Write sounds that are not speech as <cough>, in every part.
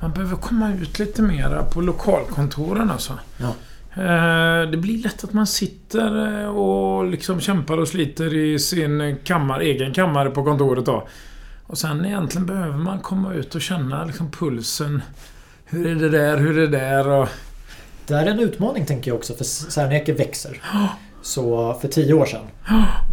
man behöver komma ut lite mera på lokalkontoren alltså. Ja. Eh, Det blir lätt att man sitter eh, och liksom kämpar och sliter i sin kammare, egen kammare på kontoret då. Och sen egentligen behöver man komma ut och känna liksom pulsen. Hur är det där? Hur är det där? Och, Det är en utmaning tänker jag också för Serneke växer. Så för tio år sedan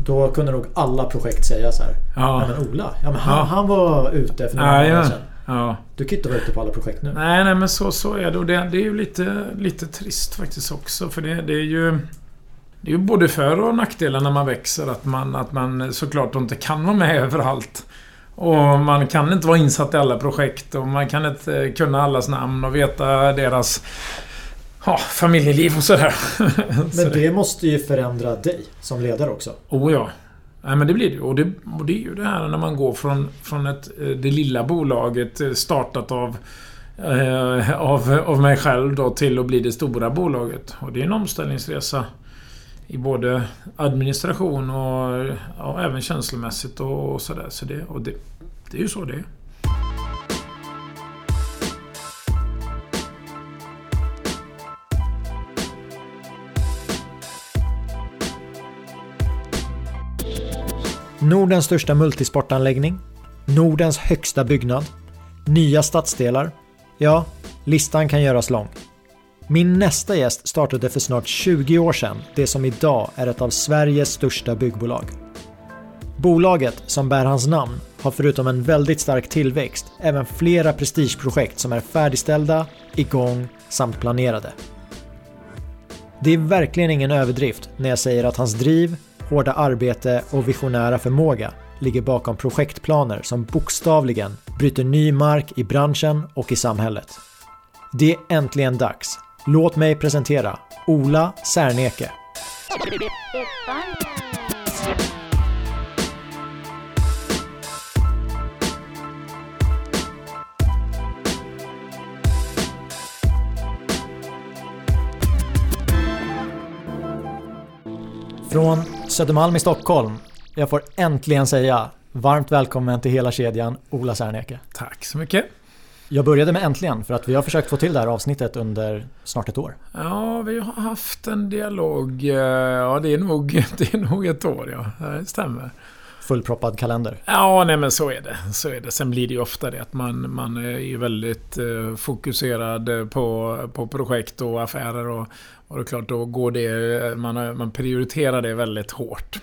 Då kunde nog alla projekt säga så här. Ja ja. men Ola, ja, men han, Ja. han var ute för några Ja, månader ja. sedan. Du kan inte vara ute på alla projekt nu. Nej, nej men så, så är det. Och det, det är ju lite, lite trist faktiskt också. För det, det är ju... Det är ju både för och nackdelar när man växer. Att man, att man såklart inte kan vara med <laughs> överallt. Och man kan inte vara insatt i alla projekt och man kan inte kunna allas namn och veta deras ja, familjeliv och sådär. <laughs> Så Men det måste ju förändra dig som ledare också. Oh ja. Nej, men det blir det. Och det. Och det är ju det här när man går från, från ett, eh, det lilla bolaget eh, startat av, eh, av, av mig själv då till att bli det stora bolaget. Och det är en omställningsresa i både administration och ja, även känslomässigt och, och sådär. Så det, och det, det är ju så det är. Nordens största multisportanläggning. Nordens högsta byggnad. Nya stadsdelar. Ja, listan kan göras lång. Min nästa gäst startade för snart 20 år sedan det som idag är ett av Sveriges största byggbolag. Bolaget som bär hans namn har förutom en väldigt stark tillväxt även flera prestigeprojekt som är färdigställda, igång samt planerade. Det är verkligen ingen överdrift när jag säger att hans driv, hårda arbete och visionära förmåga ligger bakom projektplaner som bokstavligen bryter ny mark i branschen och i samhället. Det är äntligen dags. Låt mig presentera Ola Serneke. Från Södermalm i Stockholm. Jag får äntligen säga varmt välkommen till hela kedjan Ola Serneke. Tack så mycket. Jag började med äntligen för att vi har försökt få till det här avsnittet under snart ett år. Ja, vi har haft en dialog. eh, Ja, det är nog, <laughs> det är nog ett år, ja. Det stämmer. Fullproppad kalender. Ja, nej men så är det. Så är det. Sen blir det ju ofta det att man, man är ju väldigt eh, fokuserad på, på projekt och affärer och, och det är klart då går det, man, man prioriterar det väldigt hårt.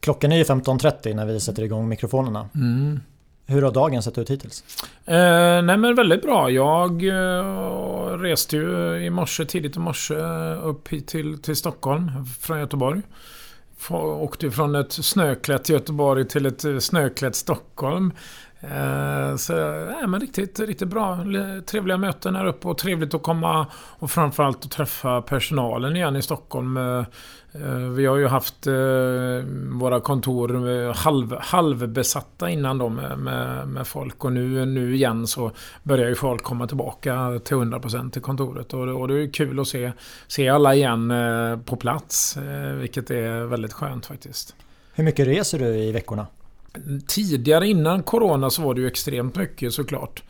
Klockan är ju 15.30 när vi sätter igång mikrofonerna. Mm. Hur har dagen sett ut hittills? Eh, nej men väldigt bra. Jag eh, reste ju i morse, tidigt i morse upp hit till, till Stockholm från Göteborg. Åkte från ett snöklätt Göteborg till ett eh, snöklätt Stockholm. Eh, så nej, men riktigt, riktigt bra. Trevliga möten här uppe och trevligt att komma och framförallt att träffa personalen igen i Stockholm. Eh, Eh, Vi har ju haft eh, våra kontor eh, halv, halvbesatta innan då med, med, med folk och nu, nu igen så börjar ju folk komma tillbaka till 100% till kontoret och, det- och det är kul att se, se alla igen på plats vilket är väldigt skönt faktiskt. Hur mycket reser du i veckorna? Tidigare innan Corona så var det ju extremt mycket såklart.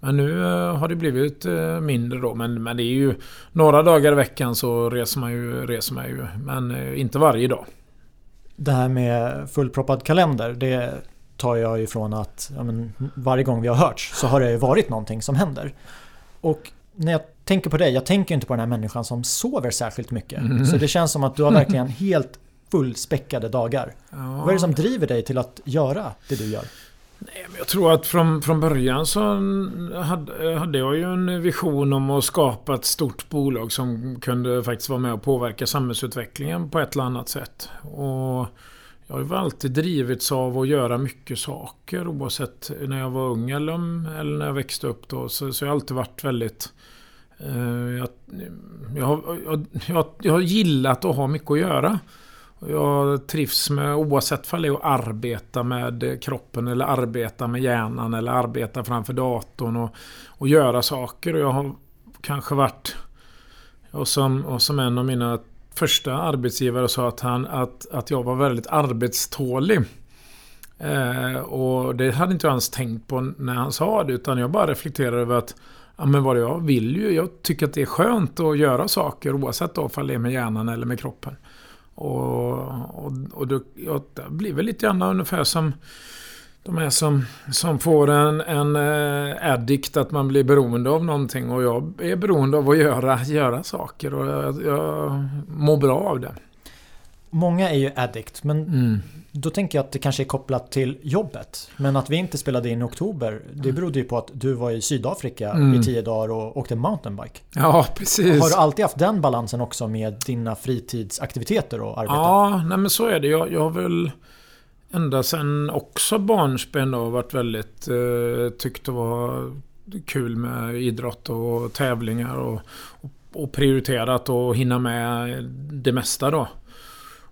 Men nu eh, har det blivit eh, mindre då. Men, men det är ju några dagar i veckan så reser man ju. Reser man ju men eh, inte varje dag. Det här med fullproppad kalender, det tar jag ifrån att ja, men, varje gång vi har hörts så har det ju varit någonting som händer. Och när jag tänker på dig, jag tänker inte på den här människan som sover särskilt mycket. Mm. Så det känns som att du har verkligen helt fullspäckade dagar. Ja. Vad är det som driver dig till att göra det du gör? Nej, men Jag tror att från, från början så hade, hade jag ju en vision om att skapa ett stort bolag som kunde faktiskt vara med och påverka samhällsutvecklingen på ett eller annat sätt. Och jag har ju alltid drivits av att göra mycket saker oavsett när jag var ung eller, eller när jag växte upp. Då. Så, så jag har alltid varit väldigt... Eh, jag, jag, jag, jag, jag har gillat att ha mycket att göra. Jag trivs med oavsett om det är att arbeta med kroppen eller arbeta med hjärnan eller arbeta framför datorn och, och göra saker. Och jag har kanske varit... Och som, och som en av mina första arbetsgivare sa att, han, att, att jag var väldigt arbetstålig. Eh, och det hade inte jag ens tänkt på när han sa det. Utan jag bara reflekterade över att Ja men vad jag vill ju. Jag tycker att det är skönt att göra saker oavsett om det är med hjärnan eller med kroppen. Och, och, och det, ja, det blir väl lite grann ungefär som de är som, som får en, en eh, addict, att man blir beroende av någonting. Och jag är beroende av att göra, göra saker och jag, jag mår bra av det. Många är ju addict, men mm. då tänker jag att det kanske är kopplat till jobbet. Men att vi inte spelade in i oktober, det berodde ju på att du var i Sydafrika mm. i tio dagar och åkte mountainbike. Ja, precis. Har du alltid haft den balansen också med dina fritidsaktiviteter och arbete? Ja, nej men så är det. Jag, jag har väl ända sedan också barnsben då varit väldigt eh, tyckt det var kul med idrott och tävlingar och, och, och prioriterat och hinna med det mesta då.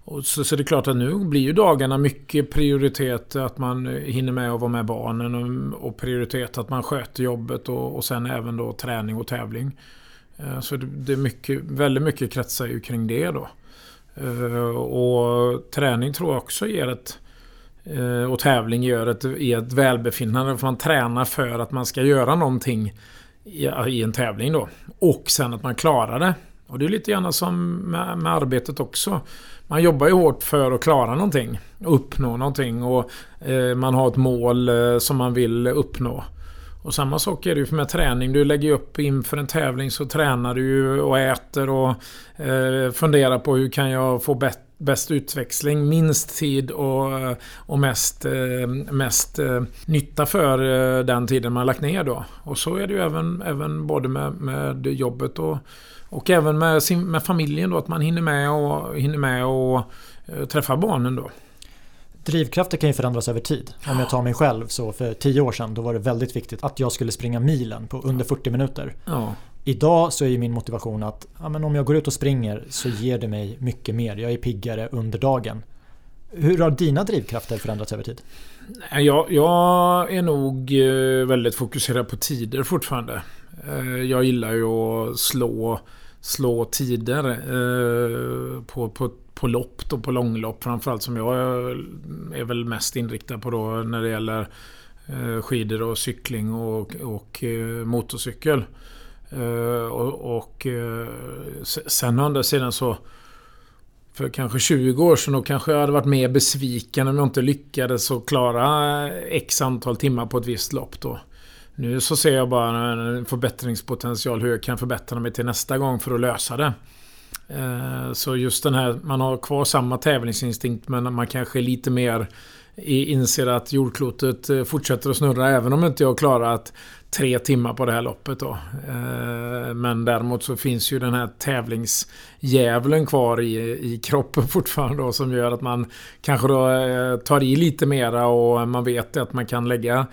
Och så, så det är klart att nu blir ju dagarna mycket prioritet att man eh, hinner med att vara med barnen och, och prioritet att man sköter jobbet och, och sen även då träning och tävling. Eh, så det, det är mycket, väldigt mycket kretsar ju kring det då. Eh, och träning tror jag också ger ett och tävling gör ett, ger ett välbefinnande. För man tränar för att man ska göra någonting i, i en tävling då. Och sen att man klarar det. Och det är lite grann som med, med arbetet också man jobbar ju hårt för att klara någonting. Uppnå någonting och eh, man har ett mål eh, som man vill uppnå. Och samma sak är det ju med träning. Du lägger upp inför en tävling så tränar du och äter och eh, funderar på hur kan jag få bättre bäst utväxling, minst tid och, eh, och mest, eh, mest eh, nytta för eh, den tiden man lagt ner då. Och så är det ju även, även både med, med jobbet och, och även med, sin, med familjen då, att man hinner med och, hinner med och eh, träffa barnen då. Drivkrafter kan ju förändras över tid. Om jag tar mig själv så för tio år sedan då var det väldigt viktigt att jag skulle springa milen på under 40 minuter. Ja. Idag så är min motivation att ja, men om jag går ut och springer så ger det mig mycket mer. Jag är piggare under dagen. Hur har dina drivkrafter förändrats över tid? Jag, jag är nog eh, väldigt fokuserad på tider fortfarande. Eh, jag gillar ju att slå, slå tider eh, på, på, på lopp och på långlopp framförallt som jag är väl mest inriktad på då när det gäller eh, skidor och cykling och, och eh, motorcykel. Eh, och, och sen å andra sidan så för kanske 20 år sedan då kanske jag hade varit mer besviken om jag inte lyckades att klara X antal timmar på ett visst lopp då. Nu så ser jag bara en förbättringspotential hur jag kan förbättra mig till nästa gång för att lösa det. Eh, så just den här, man har kvar samma tävlingsinstinkt men man kanske är lite mer inser att jordklotet eh, fortsätter att snurra även om inte jag klarat tre timmar på det här loppet då. Eh, men däremot så finns ju den här tävlingsdjävulen kvar i, i kroppen <laughs> fortfarande då, som gör att man kanske då tar i lite mera och man vet att man kan lägga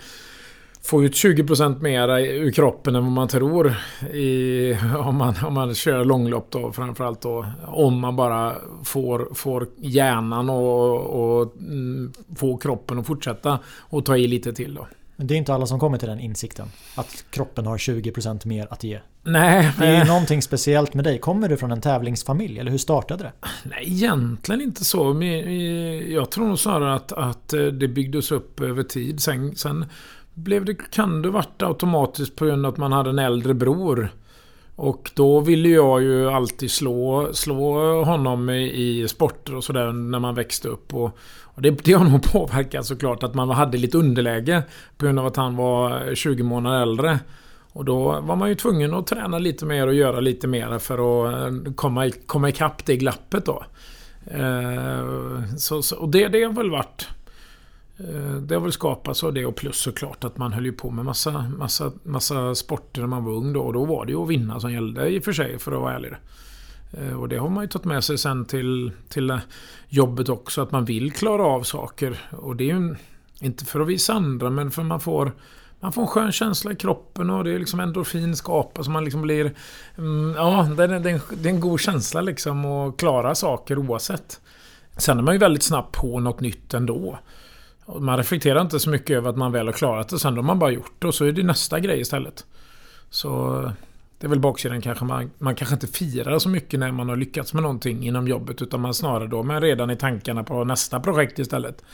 få ut 20% mera ur kroppen än vad man tror i, om, man, om man kör långlopp då framförallt då. Om man bara får, får hjärnan och, och mm, får kroppen att fortsätta och ta i lite till då. Men det är inte alla som kommer till den insikten. Att kroppen har 20% mer att ge. Nej. Det är ju någonting speciellt med dig. Kommer du från en tävlingsfamilj? Eller hur startade det? Nej, egentligen inte så. Jag tror nog snarare att, att eh, det byggdes upp över tid. Sen, sen blev det, kan det varit automatiskt på grund av att man hade en äldre bror. Och då ville jag ju alltid slå, slå honom i, i sporter och sådär när man växte upp. Och, och det, det har nog <laughs> påverkat såklart att man hade lite underläge på grund av att han var 20 månader äldre. Och då var man ju tvungen att träna lite mer och göra lite mer för att eh, komma, komma ikapp det glappet då. Eh, så, så, och det, det har väl varit Eh, det har väl skapats av det och plus såklart att man höll ju på med massa, massa, massa sporter när man var ung då. Och då var det ju att vinna som gällde i och för sig för att vara ärlig. Eh, och det har man ju tagit med sig sen till, till jobbet också. Att man vill klara av saker. Och det är ju inte för att visa andra men för man får man får en skön känsla i kroppen och det är liksom endorfin skapas. Man liksom blir... Mm, ja, det är, det, är en, det är en god känsla liksom att klara saker oavsett. Sen är man ju väldigt snabbt på något nytt ändå. Man reflekterar inte så mycket över att man väl har klarat det. Sen har man bara gjort det och så är det nästa grej istället. Så det är väl baksidan kanske. Man, man kanske inte firar så mycket när man har lyckats med någonting inom jobbet. Utan man snarare då men redan i tankarna på nästa projekt istället.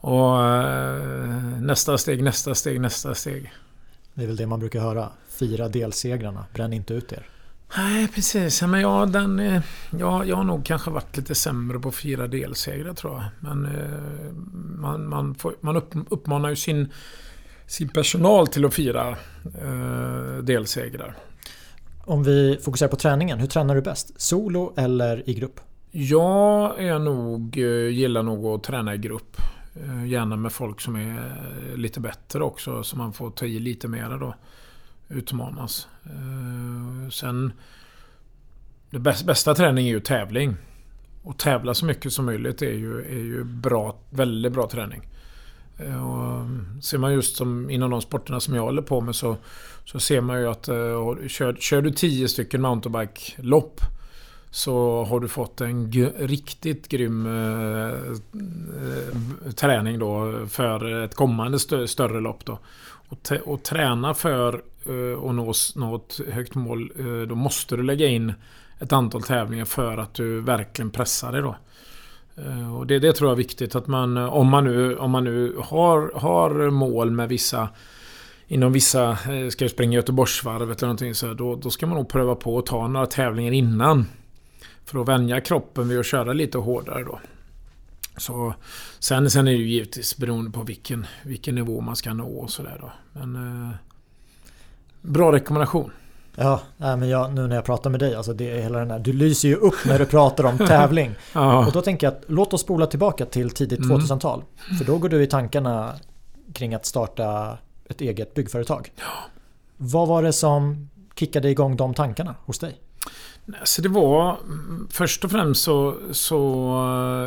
Och eh, nästa steg, nästa steg, nästa steg. Det är väl det man brukar höra. Fira delsegrarna, bränn inte ut er. Nej, precis. Men ja, den, eh, ja, jag har nog kanske varit lite sämre på att fira delsegrar tror jag. Men eh, man, man, får, man upp, uppmanar ju sin, sin personal till att fira eh, delsegrar. Om vi fokuserar på träningen, hur tränar du bäst? Solo eller i grupp? Jag är nog, eh, gillar nog att träna i grupp. Gärna med folk som är lite bättre också, så man får ta i lite mera då utmanas. Eh, sen... Det bästa träning är ju tävling. Och tävla så mycket som möjligt är ju, är ju bra, väldigt bra träning. Eh, och eh, ser man just som inom de sporterna som jag håller på med så, så ser man ju att kör, kör du 10 stycken mountainbike-lopp så har du fått en riktigt grym uh, träning då för ett kommande stö större lopp. Då. Och, och träna för Eh, och nå, nå ett högt mål, eh, då måste du lägga in ett antal tävlingar för att du verkligen pressar dig då. Eh, och det, det tror jag är viktigt att man, om man nu, om man nu har, har mål med vissa Inom vissa, ska jag springa Göteborgsvarvet eller någonting så då, då ska man nog pröva på att ta några tävlingar innan. För att vänja kroppen vid att köra lite hårdare då. Så, sen, sen är det ju givetvis beroende på vilken, vilken nivå man ska nå och sådär då. Men... Eh, bra rekommendation. Ja, men jag, nu när jag pratar med dig, alltså det är hela den här, du lyser ju upp när du pratar om <laughs> tävling. ja. Och då tänker jag att låt oss spola tillbaka till tidigt 2000-tal. Mm. För då går du i tankarna kring att starta ett eget byggföretag. Ja. Vad var det som kickade igång de tankarna hos dig? Så det var först och främst så, så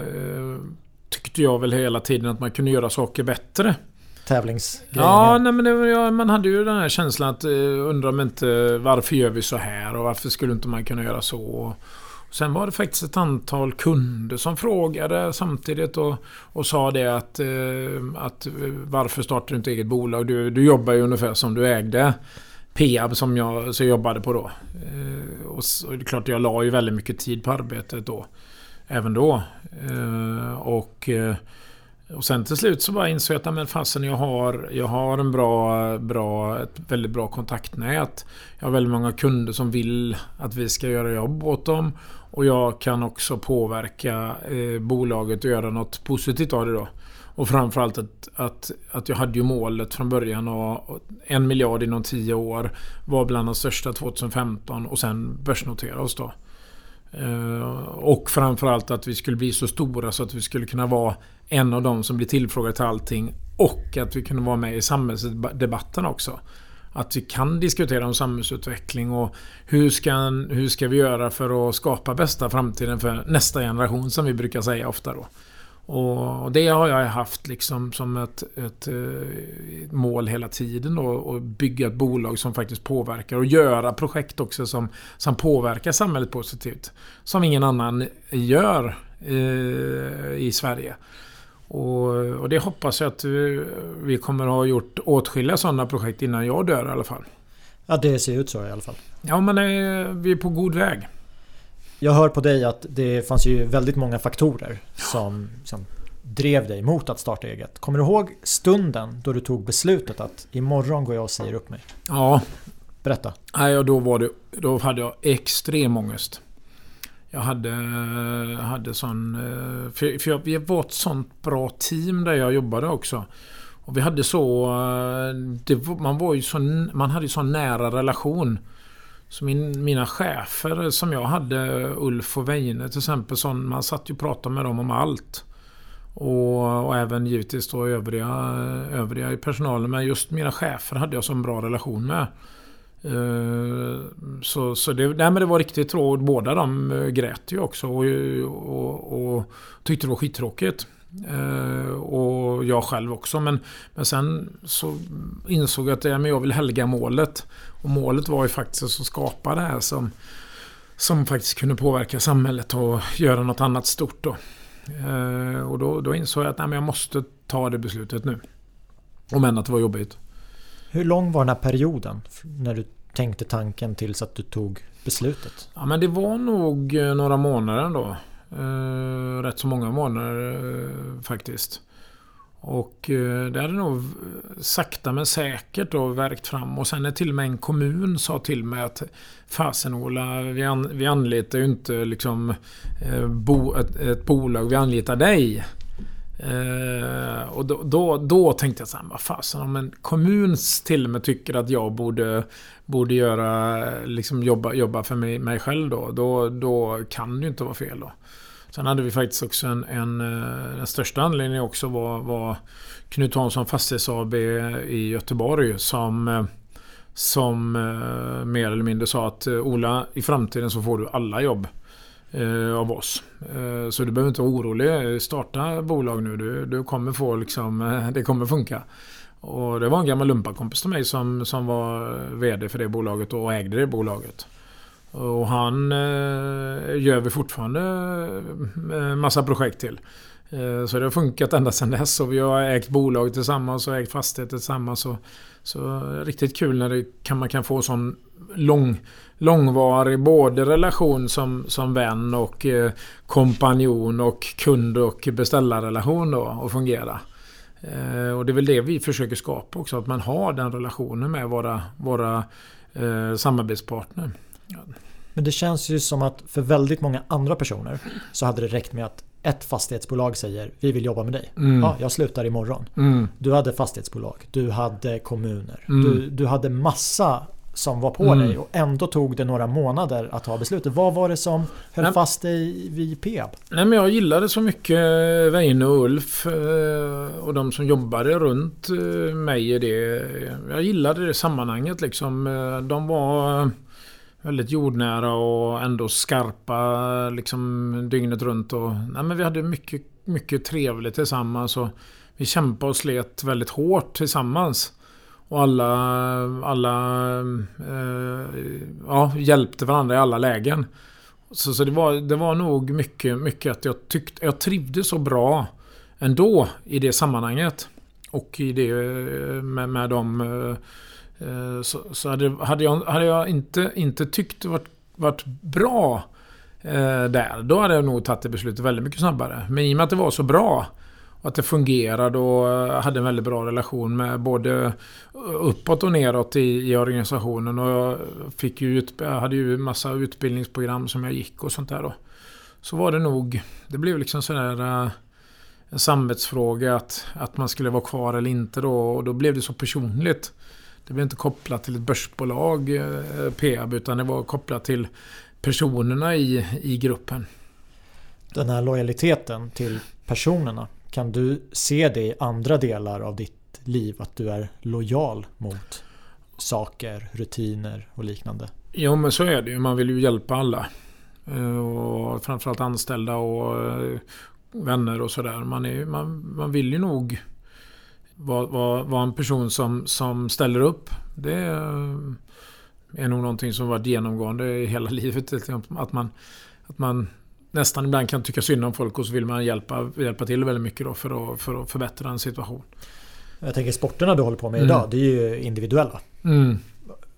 uh, tyckte jag väl hela tiden att man kunde göra saker bättre. Tävlingsgrejer? Ja, nej, men det, ja, man hade ju den här känslan att uh, undra om inte varför gör vi så här och varför skulle inte man kunna göra så. Och, Sen var det faktiskt ett antal kunder som frågade samtidigt och, och sa det att, uh, att eh, varför startar du inte eget bolag? Du, du jobbar ju ungefär som du ägde. Peab som jag så jobbade på då. Eh, och, så, det är klart jag la ju väldigt mycket tid på arbetet då. Även då. Eh, och, eh, och sen till slut så bara insåg jag att men fasen jag har, jag har en bra, bra, ett väldigt bra kontaktnät. Jag har väldigt många kunder som vill att vi ska göra jobb åt dem. Och jag kan också påverka eh, bolaget och göra något positivt av det då. Och framförallt att, att, att jag hade ju målet från början och en miljard inom tio år var bland de största 2015 och sen börsnotera oss då. Eh, och framförallt att vi skulle bli så stora så att vi skulle kunna vara en av de som blir tillfrågade till allting. Och att vi kunde vara med i samhällsdebatten också. Att vi kan diskutera om samhällsutveckling och hur ska, hur ska vi göra för att skapa bästa framtiden för nästa generation som vi brukar säga ofta då. Och det har jag haft liksom som ett, ett, eh, mål hela tiden då. Att bygga ett bolag som faktiskt påverkar och göra projekt också som, som påverkar samhället positivt. Som ingen annan gör eh, i Sverige. Och, och, det hoppas jag att vi, kommer ha gjort åtskilliga sådana projekt innan jag dör i alla fall. Ja, det ser ut så i alla fall. Ja, men eh, vi är på god väg. Jag hör på dig att det fanns ju väldigt många faktorer som, som drev dig mot att starta eget. Kommer du ihåg stunden då du tog beslutet att imorgon går jag och säger upp mig? Ja. Berätta. Nej, då, var det, då hade jag extrem ångest. Jag hade, hade sån... Eh, för, för jag, vi var ett sånt bra team där jag jobbade också. Och vi hade så... Eh, det, man, var ju så man hade ju sån nära relation. Så min, mina chefer som jag hade, Ulf och Weine till exempel, så man satt ju och pratade med dem om allt. Och, och, även givetvis då övriga, övriga i personalen. Men just mina chefer hade jag så bra relation med. Eh, så, så det, nej men det var riktigt tråkigt. Båda de eh, grät ju också och, och, och tyckte det var skittråkigt. Eh, och jag själv också. Men, men sen så insåg jag att ja, men jag vill helga målet. Och målet var ju faktiskt att skapa det här som, som faktiskt kunde påverka samhället och göra något annat stort då. Eh, och då, då insåg jag att nej, jag måste ta det beslutet nu. Om än att det var jobbigt. Hur lång var den här perioden? När du tänkte tanken tills att du tog beslutet? Ja men det var nog eh, några månader ändå. Eh, rätt så många månader eh, faktiskt. Och eh, det hade nog sakta men säkert då verkt fram. Och sen när till och med en kommun sa till mig att Fasen Ola, vi, an, vi anlitar ju inte liksom eh, bo, ett, ett bolag, vi anlitar dig. Eh, och då, då, då, tänkte jag så här, vad fasen om en kommun till och med tycker att jag borde, borde göra, liksom jobba, jobba för mig, mig själv då, då, då kan det ju inte vara fel då. Sen hade vi faktiskt också en, en eh, den största anledningen också var, var Knut Hansson Fastighets AB i Göteborg som eh, som eh, mer eller mindre sa att eh, Ola, i framtiden så får du alla jobb av oss. så du behöver inte vara orolig. Starta bolag nu. Du, du kommer få liksom, det kommer funka. Och det var en gammal lumpakompis till mig som, som var VD för det bolaget och ägde det bolaget. Och han eh, gör vi fortfarande eh, eh, massa projekt till. Så det har funkat ända sedan dess och vi har ägt bolag tillsammans och ägt fastigheter tillsammans. Så, så riktigt kul när det kan, man kan få sån lång, långvarig både relation som, som vän och eh, kompanjon och kund och beställarrelation då att fungera. Eh, och det är väl det vi försöker skapa också, att man har den relationen med våra, våra eh, samarbetspartner. Men det känns ju som att för väldigt många andra personer så hade det räckt med att ett fastighetsbolag säger vi vill jobba med dig. Mm. Ja, jag slutar imorgon. Mm. Du hade fastighetsbolag, du hade kommuner, mm. du, du hade massa som var på mm. dig och ändå tog det några månader att ta beslutet. Vad var det som höll Nej. fast dig vid Peab? Nej, men jag gillade så mycket Weine och Ulf eh, och de som jobbade runt eh, mig i det. Jag gillade det sammanhanget liksom. Eh, de var väldigt jordnära och ändå skarpa liksom dygnet runt. Och, nej, men vi hade mycket, mycket trevligt tillsammans. Och vi kämpade och slet väldigt hårt tillsammans. Och alla, alla eh, ja, hjälpte varandra i alla lägen. Så, så det, var, det var nog mycket, mycket att jag tyckte jag trivdes så bra ändå i det sammanhanget. Och i det eh, med, med de Eh, Eh, så, så hade, hade, jag, hade jag inte, inte tyckt det varit, varit bra eh, där, då hade jag nog tagit det beslutet väldigt mycket snabbare. Men i och med att det var så bra och att det fungerade och eh, hade en väldigt bra relation med både uppåt och neråt i, i organisationen. Och jag, fick ju ut, jag hade ju massa utbildningsprogram som jag gick och sånt där då. Så var det nog, det blev liksom sådär eh, en samvetsfråga att, att man skulle vara kvar eller inte då. Och då blev det så personligt. Det blev inte kopplat till ett börsbolag, eh, Peab, utan det var kopplat till personerna i, i gruppen. Den här lojaliteten till personerna, kan du se det i andra delar av ditt liv? Att du är lojal mot saker, rutiner och liknande? Jo, men så är det ju. Man vill ju hjälpa alla. Eh, och framförallt anställda och eh, vänner och sådär. Man, man, man vill ju nog vara var, var en person som, som ställer upp. Det är nog någonting som varit genomgående i hela <laughs> livet. Att man, att man nästan ibland kan tycka synd om folk och så vill man hjälpa, hjälpa till väldigt mycket då för, att, för att förbättra en situation. Jag tänker sporterna du håller på med idag, mm. det är ju individuella. Mm.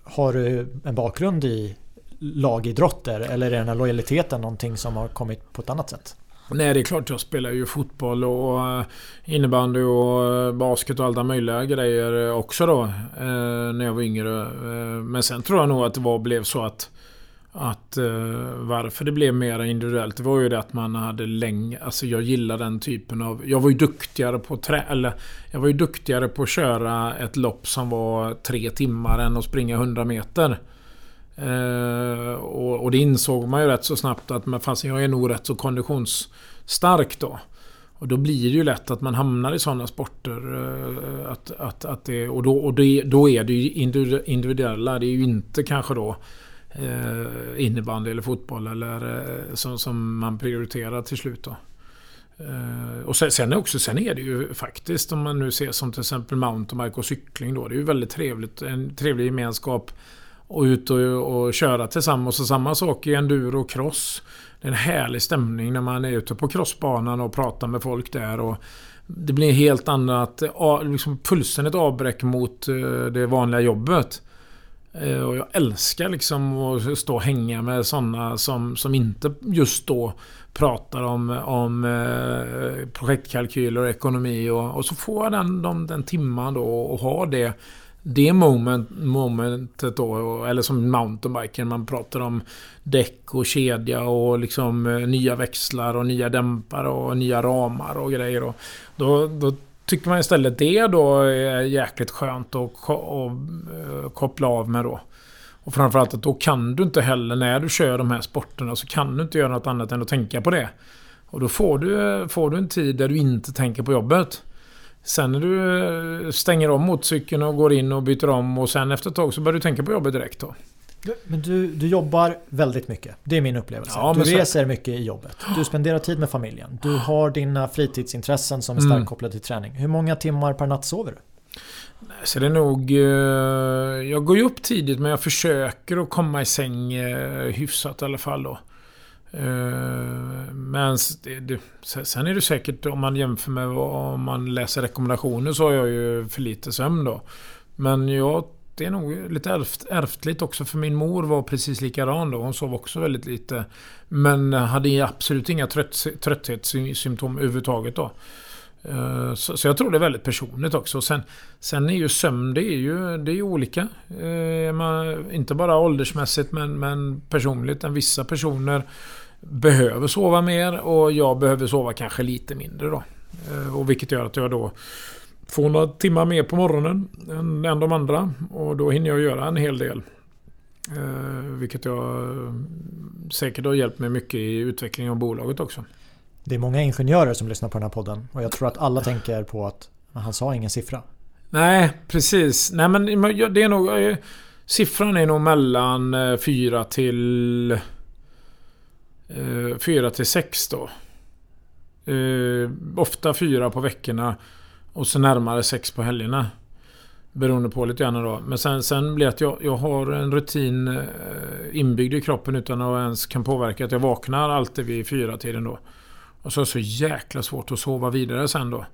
Har du en bakgrund i lagidrotter eller är den här lojaliteten någonting som har kommit på ett annat sätt? Nej, det är klart jag spelar ju fotboll och eh, innebandy och eh, basket och alla möjliga grejer också då. Eh, när jag var yngre. Men sen tror jag nog att det var, blev så att att varför det blev mer individuellt det var ju det att man hade länge... Alltså jag gillar den typen av... Jag var ju duktigare på trä... Eller jag var ju duktigare på att köra ett lopp som var tre timmar än att springa 100 meter. Eh, och, och, det insåg man ju rätt så snabbt att men fast jag är nog rätt så konditionsstark då. Och då blir det ju lätt att man hamnar i sådana sporter. Eh, att, att, att det, och då, och det, då är det ju individuella. Det är ju inte kanske då eh, innebandy eller fotboll eller eh, som, som man prioriterar till slut då. Eh, och sen, sen, också, sen är det ju faktiskt om man nu ser som till exempel mountainbike och cykling då. Det är ju väldigt trevligt. En trevlig gemenskap och ut och, och köra tillsammans. Och samma sak i enduro och cross. Det är en härlig stämning när man är ute på crossbanan och pratar med folk där. Och det blir helt annat, liksom fullständigt avbräck mot eh, det vanliga jobbet. Eh, och jag älskar liksom att stå och hänga med sådana som, som inte just då pratar om, om eh, projektkalkyler och ekonomi. Och, och så får jag den, den, den timman då och ha det det moment, momentet då, eller som mountainbiken, man pratar om däck och kedja och liksom eh, nya växlar och nya dämpare och nya ramar och grejer. Och då, då tycker man istället det då är jäkligt skönt att och, eh, koppla av med då. Och framförallt att då kan du inte heller, när du kör de här sporterna, så kan du inte göra något annat än att tänka på det. Och då får du, eh, får du en tid där du inte tänker på jobbet. Sen när du eh, stänger om motorcykeln och går in och byter om och sen efter ett tag så börjar du tänka på jobbet direkt då. Men du, du jobbar väldigt mycket. Det är min upplevelse. Ja, du reser så... mycket i jobbet. Du spenderar tid med familjen. Du har dina fritidsintressen som är starkt mm. kopplade till träning. Hur många timmar per natt sover du? Så det är nog... Eh, jag går ju upp tidigt men jag försöker att komma i säng eh, hyfsat i alla fall då. Eh, men sen är det säkert om man jämför med om man läser rekommendationer så har jag ju för lite sömn då. Men jag, det är nog lite ärft, ärftligt också för min mor var precis likadan då. Hon sov också väldigt lite. Men hade absolut inga trött, trötthetssymptom överhuvudtaget då. Eh, så, så, jag tror det är väldigt personligt också. Sen, sen är ju sömn, det är ju, det är ju olika. Eh, man, inte bara åldersmässigt men, men personligt. Vissa personer behöver sova mer och jag behöver sova kanske lite mindre då. Eh, och vilket gör att jag då får några timmar mer på morgonen än, än de andra. Och då hinner jag göra en hel del. Eh, vilket jag eh, säkert har hjälpt mig mycket i utvecklingen av bolaget också. Det är många ingenjörer som lyssnar på den här podden och jag tror att alla tänker på att han sa ingen siffra. Nej, precis. Nej men det är nog... Eh, siffran är nog mellan eh, 4 till... Eh, 4 till 6 då. Ofta 4 på veckorna. Och så närmare 6 på helgerna. Beroende på lite grann då. Men sen, sen blir det att jag, jag har en rutin inbyggd i kroppen utan att ens kan påverka. Att jag vaknar alltid vid 4-tiden då. Och så är det så jäkla svårt att sova vidare sen då.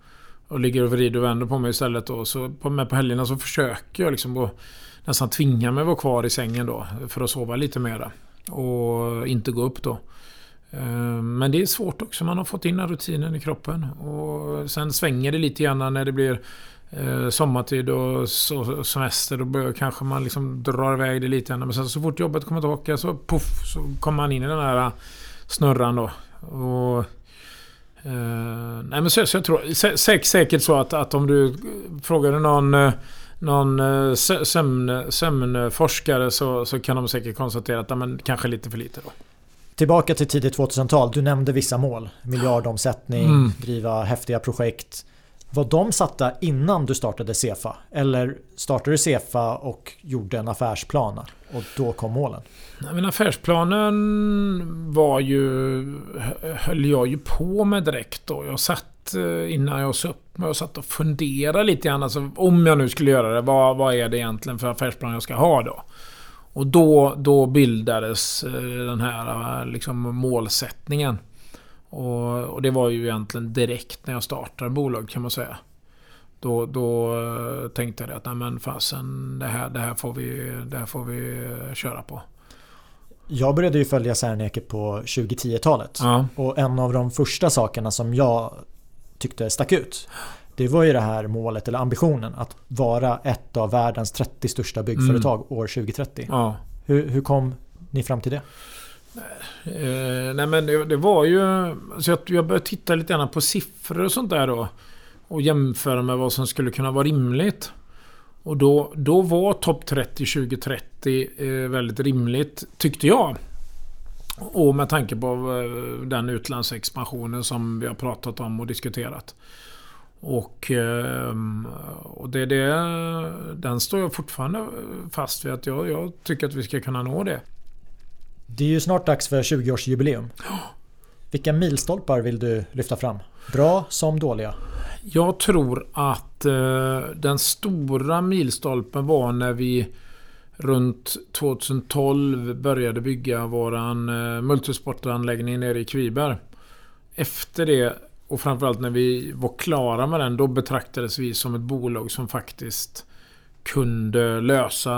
Och ligger och vrider och vänder på mig istället då. Så på, men på helgerna så försöker jag liksom att nästan tvinga mig att vara kvar i sängen då. För att sova lite mera. Och inte gå upp då. Eh, men det är svårt också. Man har fått in den rutinen i kroppen. Och sen svänger det lite grann när det blir eh, sommartid och semester. Då kanske man liksom drar iväg det lite grann. Men sen så fort jobbet kommer tillbaka så puff så kommer man in i den här snurran då. Och, eh, nej men så, så jag tror säkert, säkert så att, att om du frågade någon eh, någon sömn, sömnforskare så, så kan de säkert konstatera att men, kanske lite för lite då. Tillbaka till tidigt 2000-tal, du nämnde vissa mål. Miljardomsättning, mm. driva häftiga projekt. Var de satta innan du startade Cefa? Eller startade du Cefa och gjorde en affärsplan och då kom målen? Men affärsplanen var ju, höll jag ju på med direkt då. Jag satt eh, innan jag söp upp mig och satt och funderade lite grann. Alltså, om jag nu skulle göra det, vad, vad är det egentligen för affärsplan jag ska ha då? Och då, då bildades eh, den här eh, liksom, målsättningen. Och, och, det var ju egentligen direkt när jag startade bolaget kan man säga. Då, då eh, tänkte jag att nej men fasen, det här, det, här får vi, det här får vi köra på. Jag började ju följa Serneke på 2010-talet. Ja. Och en av de första sakerna som jag tyckte stack ut det var ju det här målet eller ambitionen att vara ett av världens 30 största byggföretag mm. år 2030. Ja. Hur, hur kom ni fram till det? Eh, nej men det, det, var ju... Så jag, jag började titta lite grann på siffror och sånt där då. Och jämföra med vad som skulle kunna vara rimligt. Och då, då var topp 30 2030 eh, väldigt rimligt, tyckte jag. Och med tanke på eh, den utlandsexpansionen som vi har pratat om och diskuterat. Och, ehm, och det, det, den står jag fortfarande fast vid att jag, jag tycker att vi ska kunna nå det. Det är ju snart dags för 20-årsjubileum. Vilka milstolpar vill du lyfta fram? Bra som dåliga? Jag tror att eh, den stora milstolpen var när vi runt 2012 började bygga våran eh, multisportanläggning nere i Kviberg. Efter det och framförallt när vi var klara med den, då betraktades vi som ett bolag som faktiskt kunde lösa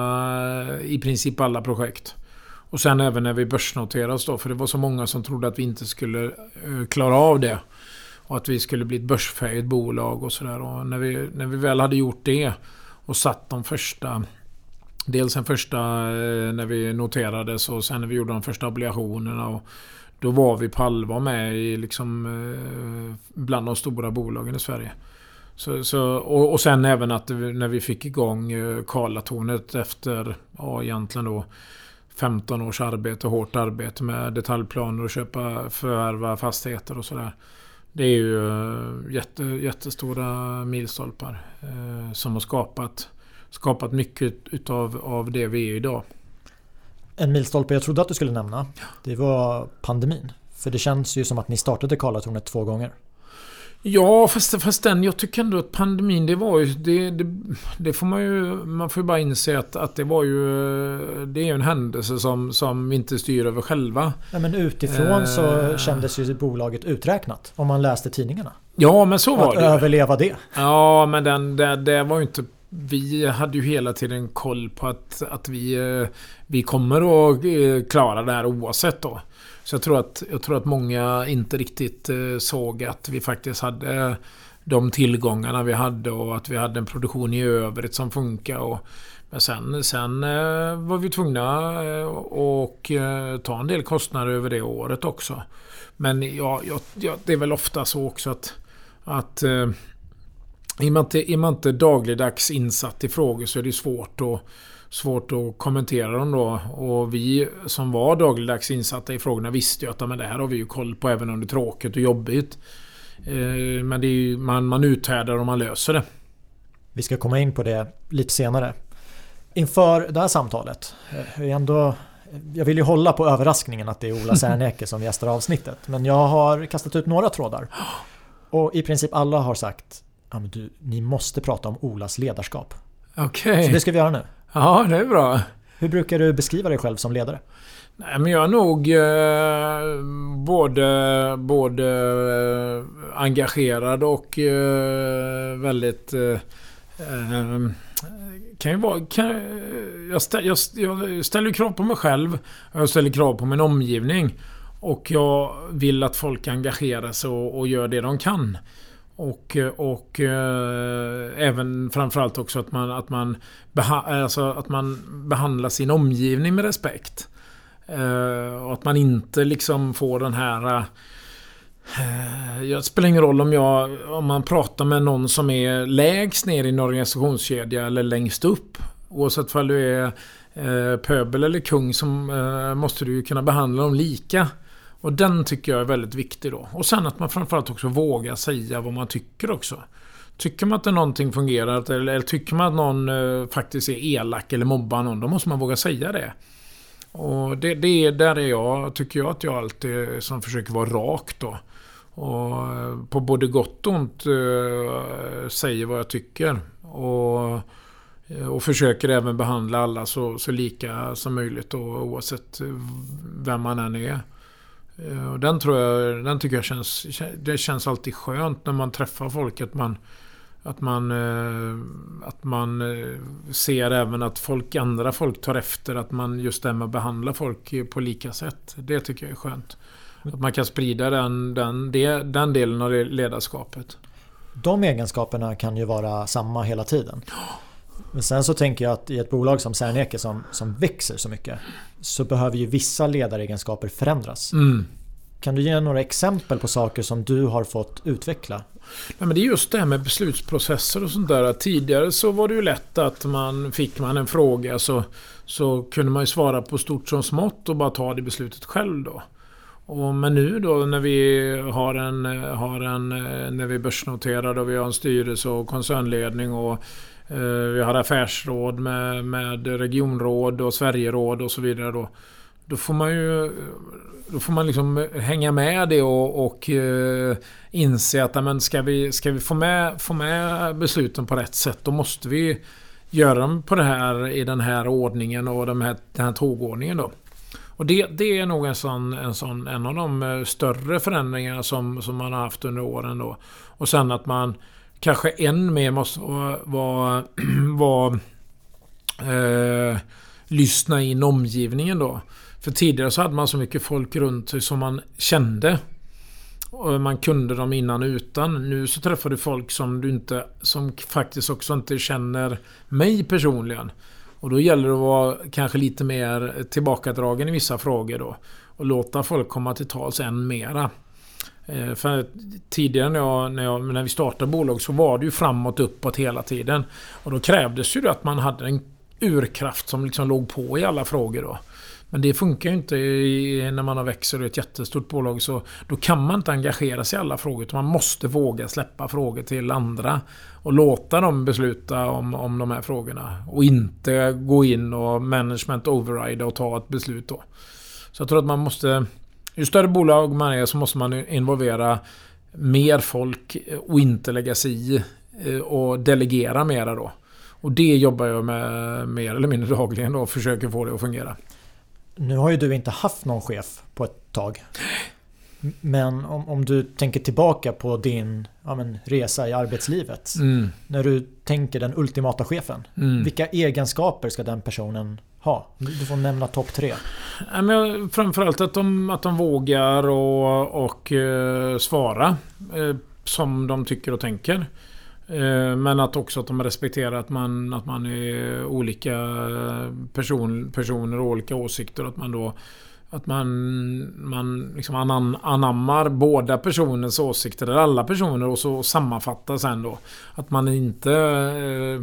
eh, i princip alla projekt. Och sen även när vi börsnoteras då, för det var så många som trodde att vi inte skulle eh, klara av det. Och att vi skulle bli ett börsfärgat bolag och sådär. Och när vi, när vi väl hade gjort det och satt de första Dels den första eh, när vi noterades och sen när vi gjorde de första obligationerna. Och då var vi på allvar med i liksom eh, bland de stora bolagen i Sverige. Så, så, och, och sen även att när vi fick igång Karlatornet efter, ja egentligen då 15 års arbete, hårt arbete med detaljplaner och köpa, förvärva fastigheter och sådär. Det är ju jätte, jättestora milstolpar eh, som har skapat skapat mycket utav av det vi är idag. En milstolpe jag trodde att du skulle nämna, det var pandemin. För det känns ju som att ni startade Karlatornet två gånger. Ja, fast, fast den, jag tycker ändå att pandemin, det var ju... Det, det, det, får man ju... Man får ju bara inse att, att det var ju... Det är ju en händelse som, som vi inte styr över själva. Ja, men utifrån eh, så kändes ju bolaget uträknat. Om man läste tidningarna. Ja, men så var att det. Att överleva det. Ja, men den, det, det var ju inte vi hade ju hela tiden koll på att, att vi, eh, vi kommer att eh, klara det här oavsett då. Så jag tror att, jag tror att många inte riktigt eh, såg att vi faktiskt hade de tillgångarna vi hade och att vi hade en produktion i övrigt som funkar. Och, men sen, sen var vi tvungna att ta en del kostnader över det året också. Men ja, ja, det är väl ofta så också att, att är man, inte, är man inte dagligdags insatt i frågor så är det svårt att, svårt att kommentera dem då. Och vi som var dagligdags insatta i frågorna visste ju att men det här har vi ju koll på även om det är tråkigt och jobbigt. Eh, men ju, man, man uthärdar och man löser det. Vi ska komma in på det lite senare. Inför det här samtalet. Eh, ändå, jag vill ju hålla på överraskningen att det är Ola <laughs> Serneke som gästar avsnittet. Men jag har kastat ut några trådar. <gasps> Och i princip alla har sagt ja, men du, ni måste prata om Olas ledarskap. Okej. Okay. Så det ska vi göra nu. Ja, det är bra. Hur brukar du beskriva dig själv som ledare? Nej, men jag är nog eh, både, både eh, engagerad och eh, väldigt... Eh, eh, kan ju vara... Kan, jag, ställ, jag, jag ställer krav på mig själv. Och jag ställer krav på min omgivning. Och jag vill att folk engagerar sig och, och gör det de kan. Och, och eh, även framförallt också att man, att, man beha eh, alltså att man behandlar sin omgivning med respekt. Eh, och att man inte liksom får den här... Eh, det spelar ingen roll om, jag, om man pratar med någon som är lägst ner i en organisationskedja eller längst upp. Oavsett om du är eh, pöbel eller kung så eh, måste du ju kunna behandla dem lika. Och den tycker jag är väldigt viktig då. Och sen att man framförallt också vågar säga vad man tycker också. Tycker man att någonting fungerar eller, eller tycker man att någon eh, faktiskt är elak eller mobbar någon, då måste man våga säga det. Och det, det där är jag, tycker jag att jag alltid eh, som försöker vara rak då. Och eh, på både gott och ont eh, säger vad jag tycker. Och, eh, och försöker även behandla alla så, så lika som möjligt då, oavsett vem man än är. Eh, och den tror jag, den tycker jag känns, det känns alltid skönt när man träffar folk att man att man, eh, att man eh, ser även att folk, andra folk tar efter att man just det med att behandla folk på lika sätt. Det tycker jag är skönt. Att man kan sprida den, den, den delen av ledarskapet. De egenskaperna kan ju vara samma hela tiden. Men sen så tänker jag att i ett bolag som Serneke som, som växer så mycket så behöver ju vissa ledaregenskaper förändras. Mm. Kan du ge några exempel på saker som du har fått utveckla? Nej, men det är just det här med beslutsprocesser och sånt där. Tidigare så var det ju lätt att man fick man en fråga så, så kunde man ju svara på stort som smått och bara ta det beslutet själv då. Och, men nu då när vi har en, har en när vi börsnoterar och vi har en styrelse och koncernledning och Eh, vi har affärsråd med, med regionråd och Sverigeråd och så vidare. Då, då får man ju då får man liksom hänga med det och, och eh, inse att men ska, vi, ska vi få med, få med besluten på rätt sätt då måste vi göra dem på det här i den här ordningen och de här, den här tågordningen då. Och det, det är nog en, sån, en, sån, en av de eh, större förändringarna som, som man har haft under åren då. Och sen att man kanske än mer måste vara, <clears throat> vara, eh, lyssna in omgivningen då. För tidigare så hade man så mycket folk runt sig som man kände. Och man kunde dem innan och utan. Nu så träffar du folk som du inte... Som faktiskt också inte känner mig personligen. Och då gäller det att vara kanske lite mer tillbakadragen i vissa frågor då. Och låta folk komma till tals än mera. Eh, för tidigare när, jag, när, jag, när vi startade bolag så var det ju framåt, uppåt hela tiden. Och då krävdes ju att man hade en urkraft som liksom låg på i alla frågor då. Men det funkar ju inte i, när man har växer och ett jättestort bolag. Så då kan man inte engagera sig i alla frågor. Utan man måste våga släppa frågor till andra. Och låta dem besluta om, om de här frågorna. Och inte gå in och management override och ta ett beslut då. Så jag tror att man måste... Ju större bolag man är så måste man involvera mer folk och inte lägga sig i. Eh, och delegera mera då. Och det jobbar jag med mer eller mindre <laughs> dagligen då och försöker få det att fungera. Nu har ju du inte haft någon chef på ett tag. Men om, om du tänker tillbaka på din ja, men, resa i arbetslivet. Mm. När du tänker den ultimata chefen. Mm. Vilka egenskaper ska den personen ha? Du får nämna topp tre. Ja, men framförallt att de, att de vågar och, och uh, svara. Uh, som de tycker och tänker. Eh, men att också att de respekterar att man, att man är olika person, personer och olika åsikter. Att man då att man, man liksom anammar båda personens åsikter, eller alla personer, och så sammanfattar sen då. Att man inte eh,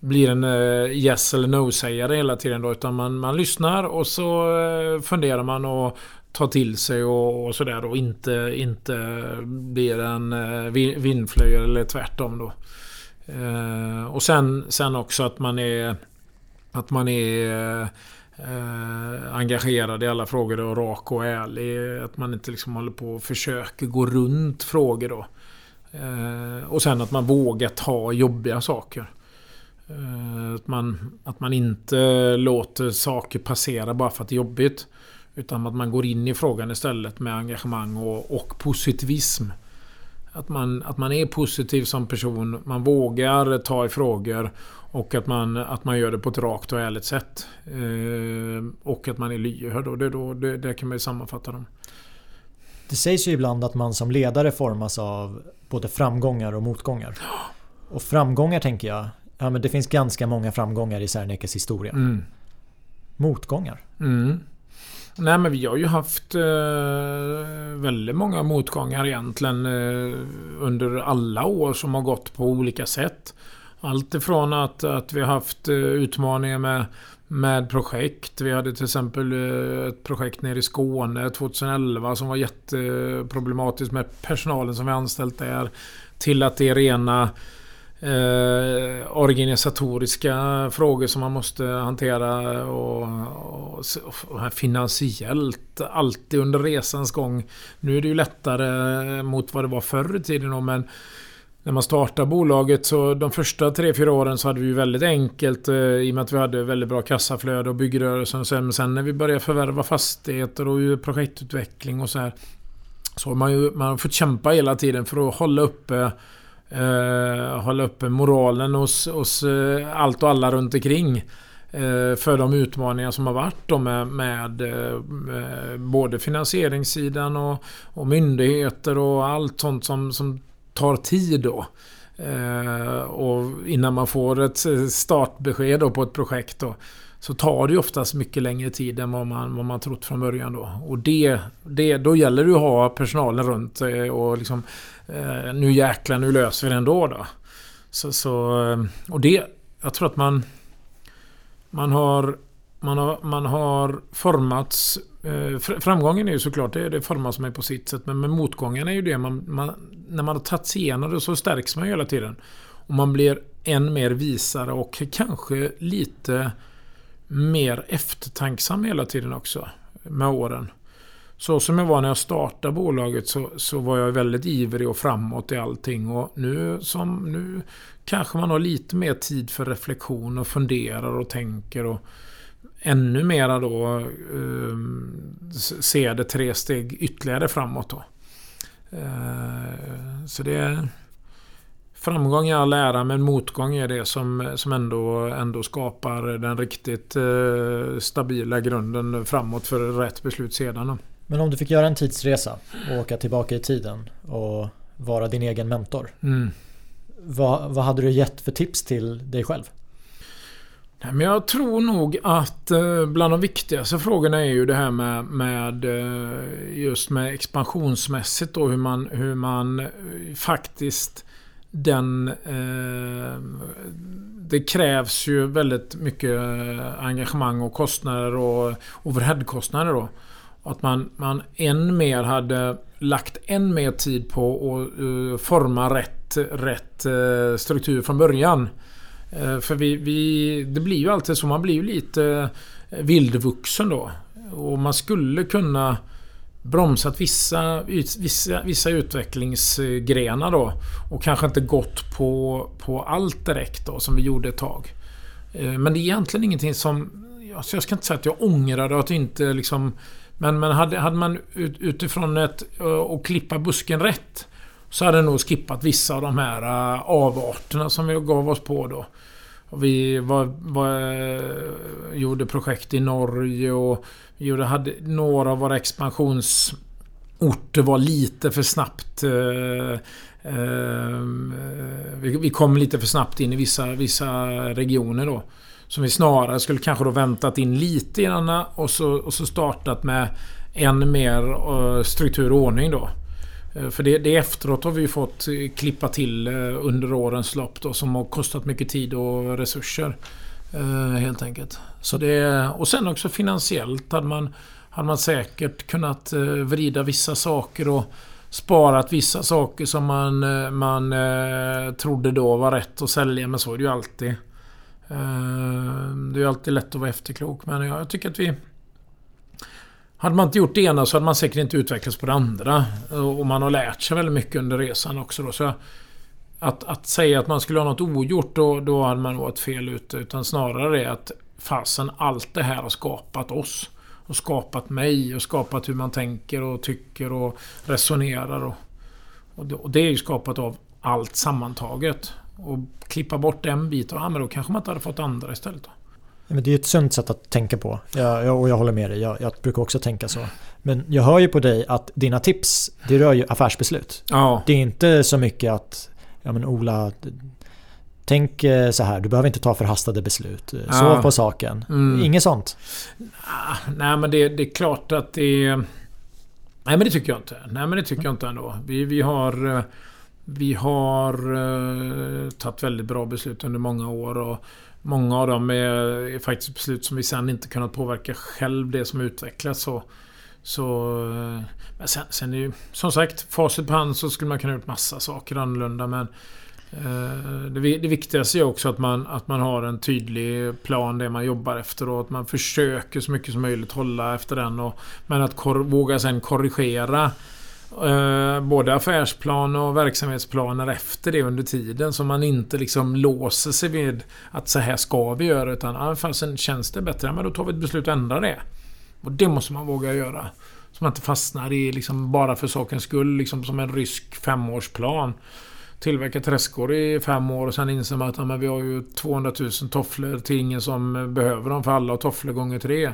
blir en eh, yes eller no-sägare hela tiden då, utan man, man lyssnar och så eh, funderar man och ta till sig och, och sådär och inte, inte blir en eh, vindflöjel eller tvärtom då. Eh, och sen, sen också att man är att man är eh, engagerad i alla frågor och rak och ärlig. Att man inte liksom håller på och försöker gå runt frågor då. Eh, och sen att man vågar ta jobbiga saker. Eh, att, man, att man inte låter saker passera bara för att det är jobbigt. Utan att man går in i frågan istället med engagemang och, och positivism. Att man, att man är positiv som person, man vågar ta i frågor och att man, att man gör det på ett rakt och ärligt sätt. Eh, och att man är lyhörd. Och det, då, det, det kan man ju sammanfatta dem. Det sägs ju ibland att man som ledare formas av både framgångar och motgångar. Och framgångar tänker jag, ja men det finns ganska många framgångar i Sernekes historia. Mm. Motgångar? Mm. Nej men vi har ju haft eh, väldigt många motgångar egentligen eh, under alla år som har gått på olika sätt. Allt ifrån att, att vi har haft eh, utmaningar med, med projekt. Vi hade till exempel eh, ett projekt nere i Skåne 2011 som var jätteproblematiskt med personalen som vi anställt där. Till att det är rena eh, organisatoriska frågor som man måste hantera och, och, och, finansiellt alltid under resans gång. Nu är det ju lättare mot vad det var förr i tiden men när man startade bolaget så de första 3-4 åren så hade vi väldigt enkelt eh, i och med att vi hade väldigt bra kassaflöde och byggrörelsen. Och sen, men sen när vi började förvärva fastigheter och projektutveckling och så här. Så har man ju man har fått kämpa hela tiden för att hålla uppe eh, hålla uppe moralen hos, hos eh, allt och alla runt omkring. Eh, för de utmaningar som har varit då med, med, med både finansieringssidan och, och, myndigheter och allt sånt som, som tar tid då. Eh, och innan man får ett startbesked då på ett projekt då, så tar det ju oftast mycket längre tid än vad man, vad man trott från början då. Och det, det, då gäller det att ha personalen runt sig och liksom eh, nu jäklar, nu löser vi det ändå då. Så, så, eh, och det, jag tror att man, man har man har, man har formats... Eh, framgången är ju såklart, det, det formas man på sitt sätt. Men med motgången är ju det man, man... När man har tagit sig igenom det så stärks man ju hela tiden. Och man blir än mer visare och kanske lite mer eftertanksam hela tiden också. Med åren. Så som jag var när jag startade bolaget så, så var jag väldigt ivrig och framåt i allting. Och nu, som, nu kanske man har lite mer tid för reflektion och funderar och tänker. och ännu mera då eh, ser det tre steg ytterligare framåt då. Eh, så det... framgång är all ära men motgång är det som, som ändå, ändå skapar den riktigt eh, stabila grunden framåt för rätt beslut sedan. Men om du fick göra en tidsresa och åka tillbaka i tiden och vara din egen mentor. Mm. Vad, vad hade du gett för tips till dig själv? Nej, men jag tror nog att eh, bland de viktigaste frågorna är ju det här med, med eh, just med expansionsmässigt och hur man, hur man eh, faktiskt den... Eh, det krävs ju väldigt mycket engagemang och kostnader och overheadkostnader då. Att man, man än mer hade lagt än mer tid på att uh, forma rätt, rätt uh, struktur från början. Eh, för vi, vi, det blir ju alltid så. Man blir ju lite eh, vildvuxen då. Och man skulle kunna bromsat vissa, vissa, vissa utvecklingsgrenar då. Och kanske inte gått på, på allt direkt då som vi gjorde ett tag. Eh, men det är egentligen ingenting som... Alltså jag ska inte säga att jag ångrade att inte liksom men, men hade, hade man ut, utifrån ett... och klippa busken rätt så hade jag nog skippat vissa av de här eh, avarterna som vi gav oss på då. Vi var, var, eh, gjorde projekt i Norge och gjorde, hade, några av våra expansionsorter var lite för snabbt... Eh, eh, vi, vi kom lite för snabbt in i vissa, vissa regioner då. Som vi snarare skulle kanske då väntat in lite grann och så, och så startat med än mer eh, struktur och ordning då. Eh, för det, det efteråt har vi fått eh, klippa till eh, under årens lopp då som har kostat mycket tid och resurser. Helt enkelt. Så det, och sen också finansiellt hade man, hade man säkert kunnat vrida vissa saker och sparat vissa saker som man, man trodde då var rätt att sälja. Men så är det ju alltid. Det är alltid lätt att vara efterklok men jag tycker att vi... Hade man inte gjort det ena så hade man säkert inte utvecklats på det andra. Och man har lärt sig väldigt mycket under resan också då. Så att, att säga att man skulle ha något ogjort då, då hade man varit fel ute. Utan snarare det att fasen allt det här har skapat oss. Och skapat mig och skapat hur man tänker och tycker och resonerar. Och, och det är ju skapat av allt sammantaget och klippa bort en bit. Ja, men då kanske man inte hade fått andra istället. Då. Men det är ett sunt sätt att tänka på. Jag, och jag håller med dig. Jag, jag, brukar också tänka så. Men jag hör ju på dig att dina tips, det rör ju affärsbeslut. Ja. Det är inte så mycket att, ja men Ola, tänk eh, så här, du behöver inte ta förhastade beslut. Sov ja. på saken. Mm. Inget sånt? Nej, men det, det, är klart att det. Nej, men det tycker jag inte. Nej, men det tycker jag inte ändå. Vi, vi har eh, vi har eh, tagit väldigt bra beslut under många år och många av dem är, är faktiskt beslut som vi sen inte kunnat påverka själv, det som utvecklats. Så, så, eh, men sen, sen är ju, som sagt, facit på hand så skulle man kunna gjort massa saker annorlunda men eh, det, det viktigaste är också att man, att man har en tydlig plan det man jobbar efter och att man försöker så mycket som möjligt hålla efter den. Och, men att kor, våga sen korrigera Eh, både affärsplan och verksamhetsplaner efter det under tiden. Så man inte liksom låser sig vid att så här ska vi göra. Utan ah, fasen, känns det bättre? Ja, men då tar vi ett beslut och ändrar det. Och det måste man våga göra. Så man inte fastnar i liksom bara för sakens skull. Liksom som en rysk femårsplan. Tillverka träskor i fem år och sen inser man att ja, men vi har ju 200 000 tofflor till ingen som behöver dem för alla och tofflor gånger tre.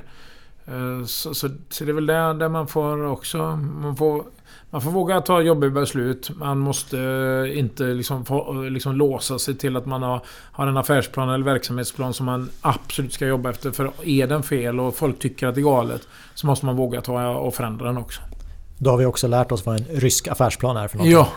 Eh, så, så, så, det är väl där, där man får också... Man får man får våga ta jobbiga beslut. Man måste inte liksom, få, liksom låsa sig till att man har, har en affärsplan eller verksamhetsplan som man absolut ska jobba efter. För är den fel och folk tycker att det är galet så måste man våga ta och förändra den också. Då har vi också lärt oss vad en rysk affärsplan är för något. Ja.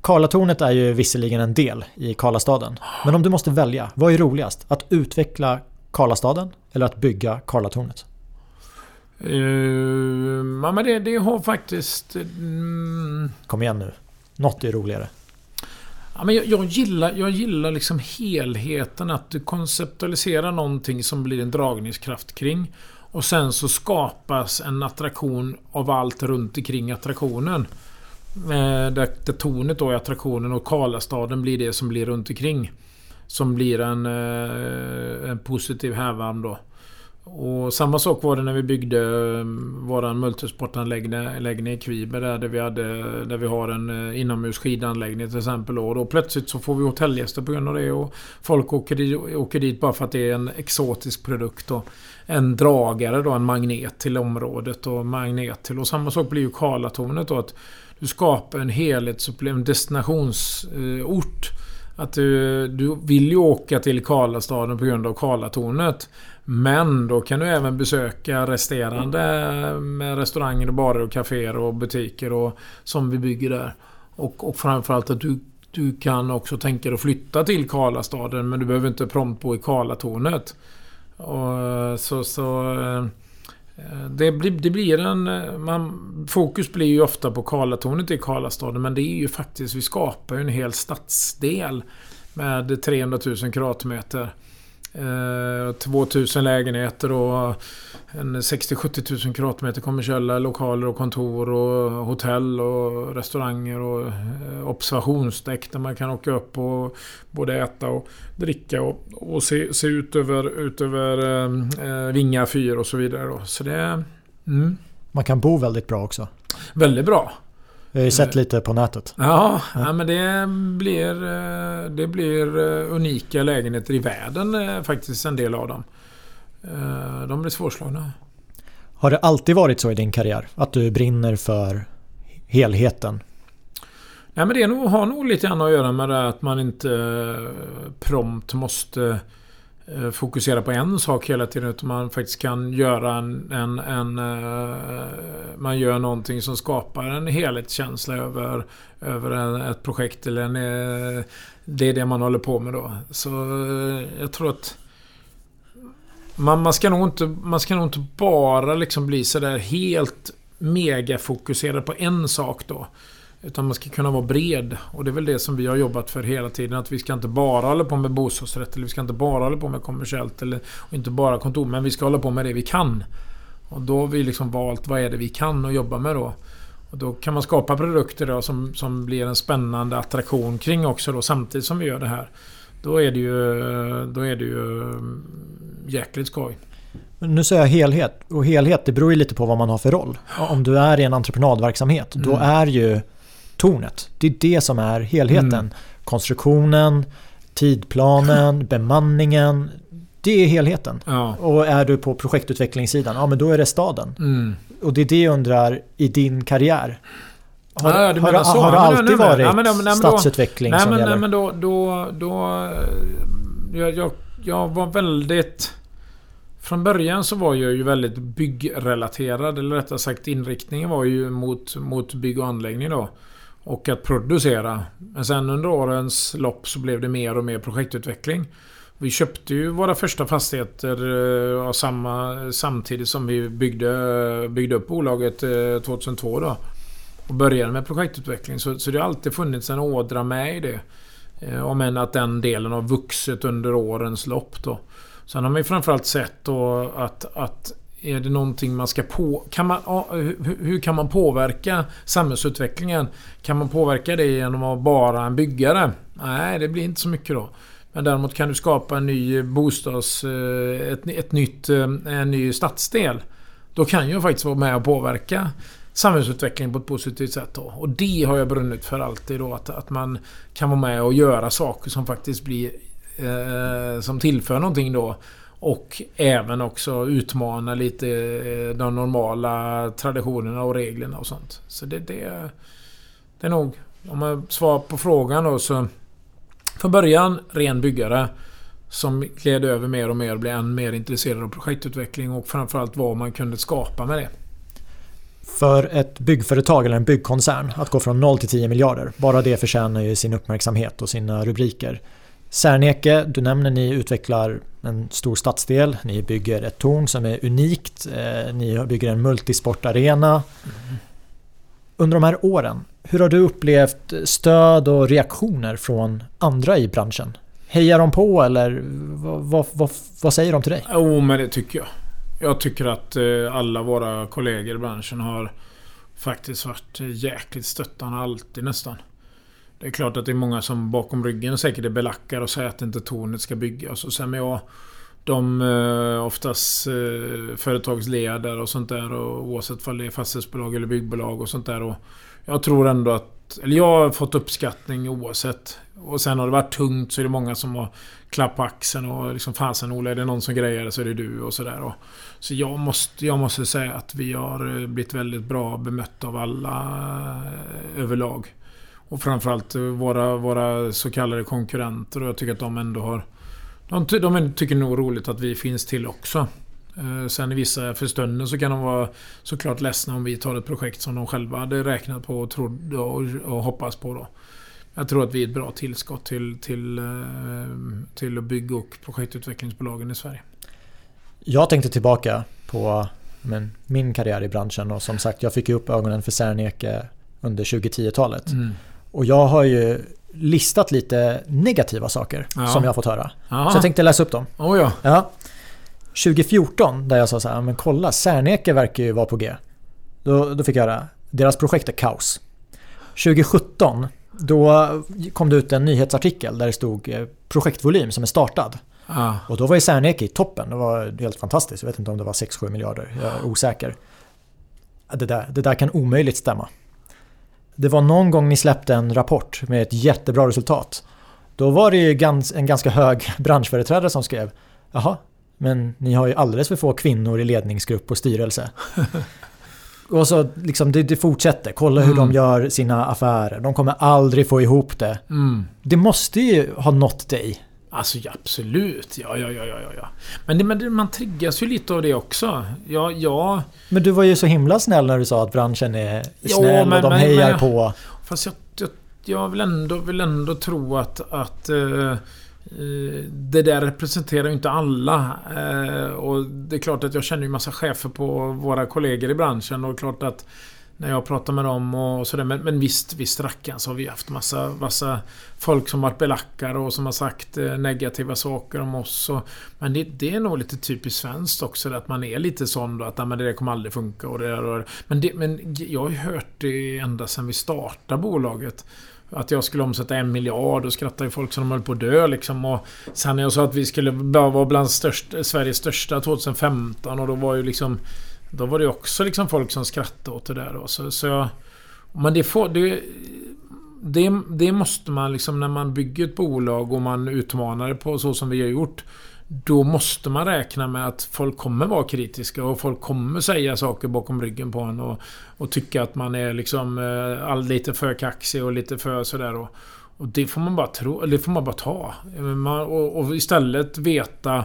Karlatornet är ju visserligen en del i Karlastaden. Men om du måste välja, vad är roligast? Att utveckla Karlastaden eller att bygga Karlatornet? Uh, ja, men det, det har faktiskt... Mm, Kom igen nu. Något är roligare. Ja, men jag, jag, gillar, jag gillar liksom helheten. Att du konceptualiserar någonting som blir en dragningskraft kring. Och sen så skapas en attraktion av allt runt omkring attraktionen. Eh, där, där tornet då är attraktionen och Karlastaden blir det som blir runt omkring. Som blir en, eh, en positiv härvarm då. Och samma sak var det när vi byggde um, våran multisportanläggning i Kviberg där, där vi, hade, där vi har en eh, inomhusskidanläggning inomhus skidanläggning till exempel. Och då plötsligt så får vi hotellgäster på grund av det. Och folk åker dit, åker dit bara för att det är en exotisk produkt. Och en dragare då, en magnet till området och magnet till. Och samma sak blir ju Karlatornet då. Att du skapar en helhetsupplevelse, en destinationsort. Att du, du vill ju åka till Karlastaden på grund av Karlatornet. Men då kan du även besöka resterande med restauranger, och barer och kaféer och butiker och, som vi bygger där. Och, och framförallt att du, du kan också tänka dig att flytta till Karlastaden men du behöver inte prompt bo i Karlatornet. Och, så, så eh, det blir, det blir en... Man, fokus blir ju ofta på Karlatornet i Karlastaden men det är ju faktiskt... Vi skapar ju en hel stadsdel med 300 000 kvadratmeter. 2000 eh, lägenheter och en 60-70 000 kvadratmeter kommersiella lokaler och kontor och hotell och restauranger och eh, observationsdäck där man kan åka upp och både äta och dricka och, och se, se ut över, ut över eh, Vinga fyr och så vidare. Då. Så det... Mm. Man kan bo väldigt bra också. Väldigt bra. Jag har ju sett lite på nätet. Ja, ja. men det blir, eh, det blir eh, unika lägenheter i världen eh, faktiskt, en del av dem. De blir svårslagna. Har det alltid varit så i din karriär? Att du brinner för helheten? Nej, men det har nog lite grann att göra med det att man inte prompt måste Eh, Eh, fokusera på en sak hela tiden. Utan man faktiskt kan göra en... en, en uh, man gör någonting som skapar en helhetskänsla över, över en, ett projekt. Eller en, uh, det är det man håller på med då. Så uh, jag tror att... Man, man, ska nog inte, man ska nog inte bara liksom bli sådär helt megafokuserad på en sak då. Utan man ska kunna vara bred. Och det är väl det som vi har jobbat för hela tiden. Att vi ska inte bara hålla på med bostadsrätt. Eller vi ska inte bara hålla på med kommersiellt. Eller och inte bara kontor. Men vi ska hålla på med det vi kan. Och då har vi liksom valt vad är det vi kan att jobba med då. Och då kan man skapa produkter då som, som blir en spännande attraktion kring också då samtidigt som vi gör det här. Då är det ju, då är det ju mm, jäkligt skoj. Nu säger jag helhet. Och helhet det beror ju lite på vad man har för roll. Om du är i en entreprenadverksamhet mm. då är ju tornet. Det är det som är helheten. Mm. Konstruktionen, tidplanen, bemanningen. Det är helheten. Ja. Och är du på projektutvecklingssidan, ja men då är det staden. Mm. Och det är det jag undrar i din karriär. Har, ja, har, har, har det alltid varit nej, men, nej, men stadsutveckling nej, som gäller? Nej men då... då, då jag, jag, jag var väldigt... Från början så var jag ju väldigt byggrelaterad. Eller rättare sagt inriktningen var ju mot, mot bygg och anläggning då och att producera. Men sen under årens lopp så blev det mer och mer projektutveckling. Vi köpte ju våra första fastigheter eh, samma, samtidigt som vi byggde, byggde upp bolaget eh, 2002. Då. Och började med projektutveckling. Så, så det har alltid funnits en ådra med i det. Eh, om än att den delen har vuxit under årens lopp. Då. Sen har man ju framförallt sett då att, att är det någonting man ska på... Kan man, hur kan man påverka samhällsutvecklingen? Kan man påverka det genom att vara en byggare? Nej, det blir inte så mycket då. Men däremot kan du skapa en ny bostads... Eh, ett, ett nytt, eh, en ny stadsdel. Då kan jag faktiskt vara med och påverka samhällsutvecklingen på ett positivt sätt. Då. Och det har jag brunnit för alltid då. Att, att man kan vara med och göra saker som faktiskt blir... Eh, som tillför någonting då. Och även också utmana lite eh, de normala traditionerna och reglerna och sånt. Så det, det, det är nog... Om man svarar på frågan då så... Från början ren byggare. Som gled över mer och mer och blev än mer intresserad av projektutveckling och framförallt vad man kunde skapa med det. För ett byggföretag eller en byggkoncern att gå från 0 till 10 miljarder. Bara det förtjänar ju sin uppmärksamhet och sina rubriker. Serneke, du nämner ni utvecklar en stor stadsdel. Ni bygger ett torn som är unikt. Eh, ni bygger en multisportarena. Mm. Under de här åren, hur har du upplevt stöd och reaktioner från andra i branschen? Hejar de på eller vad, vad, vad, säger de till dig? Jo, oh, men det tycker jag. Jag tycker att eh, alla våra kollegor i branschen har faktiskt varit jäkligt stöttande alltid nästan. Det är klart att det är många som bakom ryggen säkert är belackar och säger att inte tornet ska byggas. Och sen, med jag de eh, oftast eh, företagsledare och sånt där. Och oavsett om det är fastighetsbolag eller byggbolag och sånt där. Och jag tror ändå att... Eller jag har fått uppskattning oavsett. Och sen har det varit tungt så är det många som har klappat på axeln och liksom Fasen Ola, är det någon som grejer det så är det du och sådär. Så jag måste, jag måste säga att vi har eh, blivit väldigt bra bemötta av alla överlag. Och framförallt våra, våra så kallade konkurrenter och jag tycker att de ändå har... De, de tycker nog roligt att vi finns till också. Eh, sen i vissa för stunden så kan de vara såklart ledsna om vi tar ett projekt som de själva hade räknat på och trodde och, och hoppats på då. Jag tror att vi är ett bra tillskott till, till, eh, till bygg och projektutvecklingsbolagen i Sverige. Jag tänkte tillbaka på men, min karriär i branschen och som sagt jag fick upp ögonen för Serneke under 2010-talet. Mm. Och jag har ju listat lite negativa saker ja. som jag har fått höra. Aha. Så jag tänkte läsa upp dem. Oh ja. ja. 2014 där jag sa så här, men kolla Serneke verkar ju vara på G. Då, då fick jag höra, deras projekt är kaos. 2017 då kom det ut en nyhetsartikel där det stod eh, projektvolym som är startad. Ah. Och då var ju Serneke i toppen. Det var helt fantastiskt. Jag vet inte om det var 6-7 miljarder. Jag är osäker. Det där, det där kan omöjligt stämma. Det var någon gång ni släppte en rapport med ett jättebra resultat. Då var det ju en ganska hög <laughs> branschföreträdare som skrev Jaha, men ni har ju alldeles för få kvinnor i ledningsgrupp och styrelse. <laughs> och så liksom det, det fortsätter. Kolla hur mm. de gör sina affärer. De kommer aldrig få ihop det. Mm. Det måste ju ha nått dig. Alltså ja, absolut. Ja, ja, ja, ja, ja. Men, det, men man triggas ju lite av det också. Ja, ja. Men du var ju så himla snäll när du sa att branschen är snäll ja, men, och de men, hejar men, på. Fast jag, jag, jag, vill, ändå, vill ändå tro att, att uh, det där representerar ju inte alla. Uh, och det är klart att jag känner ju massa chefer på våra kollegor i branschen och klart att när jag pratar med dem och sådär. Men, men visst, visst rackarn så har vi haft massa, massa folk som varit belackare och som har sagt eh, negativa saker om oss. Och, men det, det, är nog lite typiskt svenskt också att man är lite sån då att men det där kommer aldrig funka. Och det där, men, det, men jag har ju hört det ända sedan vi startade bolaget. Att jag skulle omsätta en miljard och skrattade folk som de höll på att dö liksom. Och sen när jag sa att vi skulle vara bland störst, Sveriges största 2015 och då var ju liksom då var det också liksom folk som skrattade åt det där. Då. Så, så jag, men det får... Det, det, det, måste man liksom när man bygger ett bolag och man utmanar det på så som vi har gjort. Då måste man räkna med att folk kommer vara kritiska och folk kommer säga saker bakom ryggen på en och, och tycka att man är liksom eh, all, lite för kaxig och lite för sådär. Och, och det får man bara tro, det får man bara ta. Eh, man, och, och istället veta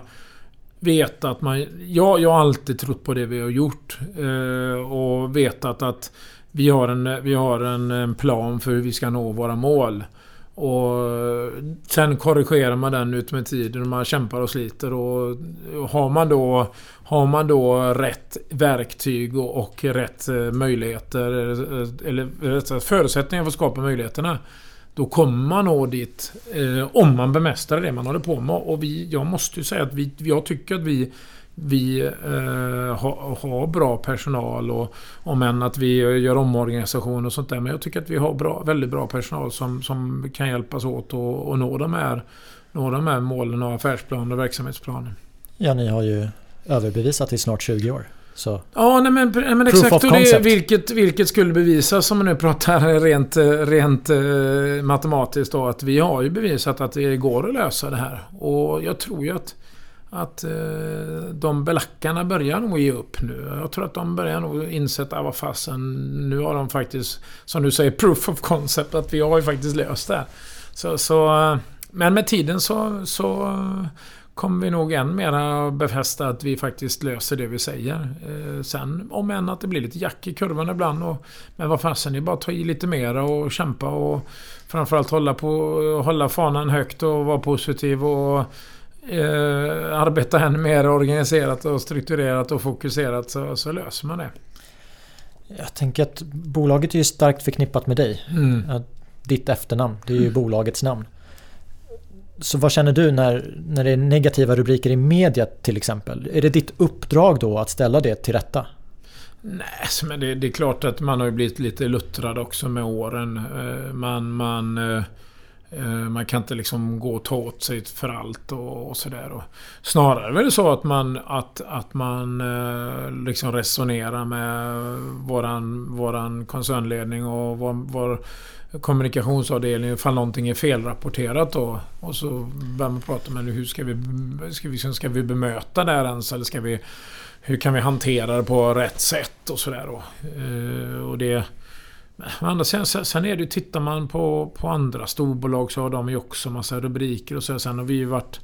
veta att man... Ja, jag har alltid trott på det vi har gjort. Eh, och vetat att vi har, en, vi har en, en, plan för hur vi ska nå våra mål. Och eh, sen korrigerar man den ut med tiden och man kämpar och sliter. Och har man då, har man då rätt verktyg och, och rätt eh, möjligheter, eh, eller eller förutsättningar för att skapa möjligheterna. Då kommer man nå dit eh, om man bemästrar det man håller på med. Och vi, jag måste ju säga att vi, jag tycker att vi vi eh, har, ha bra personal och om än att vi gör omorganisation och sånt där. Men jag tycker att vi har bra, väldigt bra personal som, som kan hjälpas åt och, nå, de här, nå de här målen och affärsplanen och verksamhetsplanen. Ja, ni har ju överbevisat i snart 20 år. Så. Ja, nej, men, men exakt. Och det, vilket, vilket skulle bevisas, om man nu pratar rent, rent uh, matematiskt, då, att vi har ju bevisat att det går att lösa det här. Och jag tror ju att, att uh, de belackarna börjar nog ge upp nu. Jag tror att de börjar nog insätta, vad fasen, nu har de faktiskt, som du säger, proof of concept, att vi har ju faktiskt löst det. Så, så, uh, men med tiden så, så kommer vi nog än mera befästa att vi faktiskt löser det vi säger. Eh, sen om än att det blir lite jack i kurvan ibland. Och, men vad fasen, det är bara att ta i lite mera och kämpa och framförallt hålla, på, hålla fanan högt och vara positiv och eh, arbeta ännu mer organiserat och strukturerat och fokuserat så, så löser man det. Jag tänker att bolaget är ju starkt förknippat med dig. Mm. Ditt efternamn, det är ju mm. bolagets namn. Så vad känner du när, när det är negativa rubriker i media till exempel? Är det ditt uppdrag då att ställa det till rätta? Nej, alltså, men det, det, är klart att man har blivit lite luttrad också med åren. Eh, man, man, eh, eh, man kan inte liksom gå och ta åt sig för allt och, och sådär. Snarare är det så att man, att, att man liksom resonerar med våran, våran koncernledning och vår, vår kommunikationsavdelningen ifall någonting är felrapporterat då. Och så börjar man prata med hur ska vi, ska vi, liksom, ska vi bemöta det här ens? Eller ska vi, hur kan vi hantera det på rätt sätt och sådär då. Eh, och det... Men sen, sen är det ju, tittar man på, på andra storbolag så har de ju också massa rubriker och så. Sen har vi ju varit...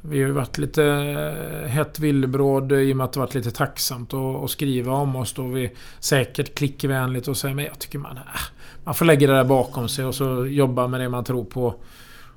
Vi har ju varit lite eh, hett villebråd i och med att det varit lite tacksamt att, skriva om oss. Då vi säkert klickvänligt och säger men jag tycker man... Äh, man får lägga det där bakom sig och så jobba med det man tror på.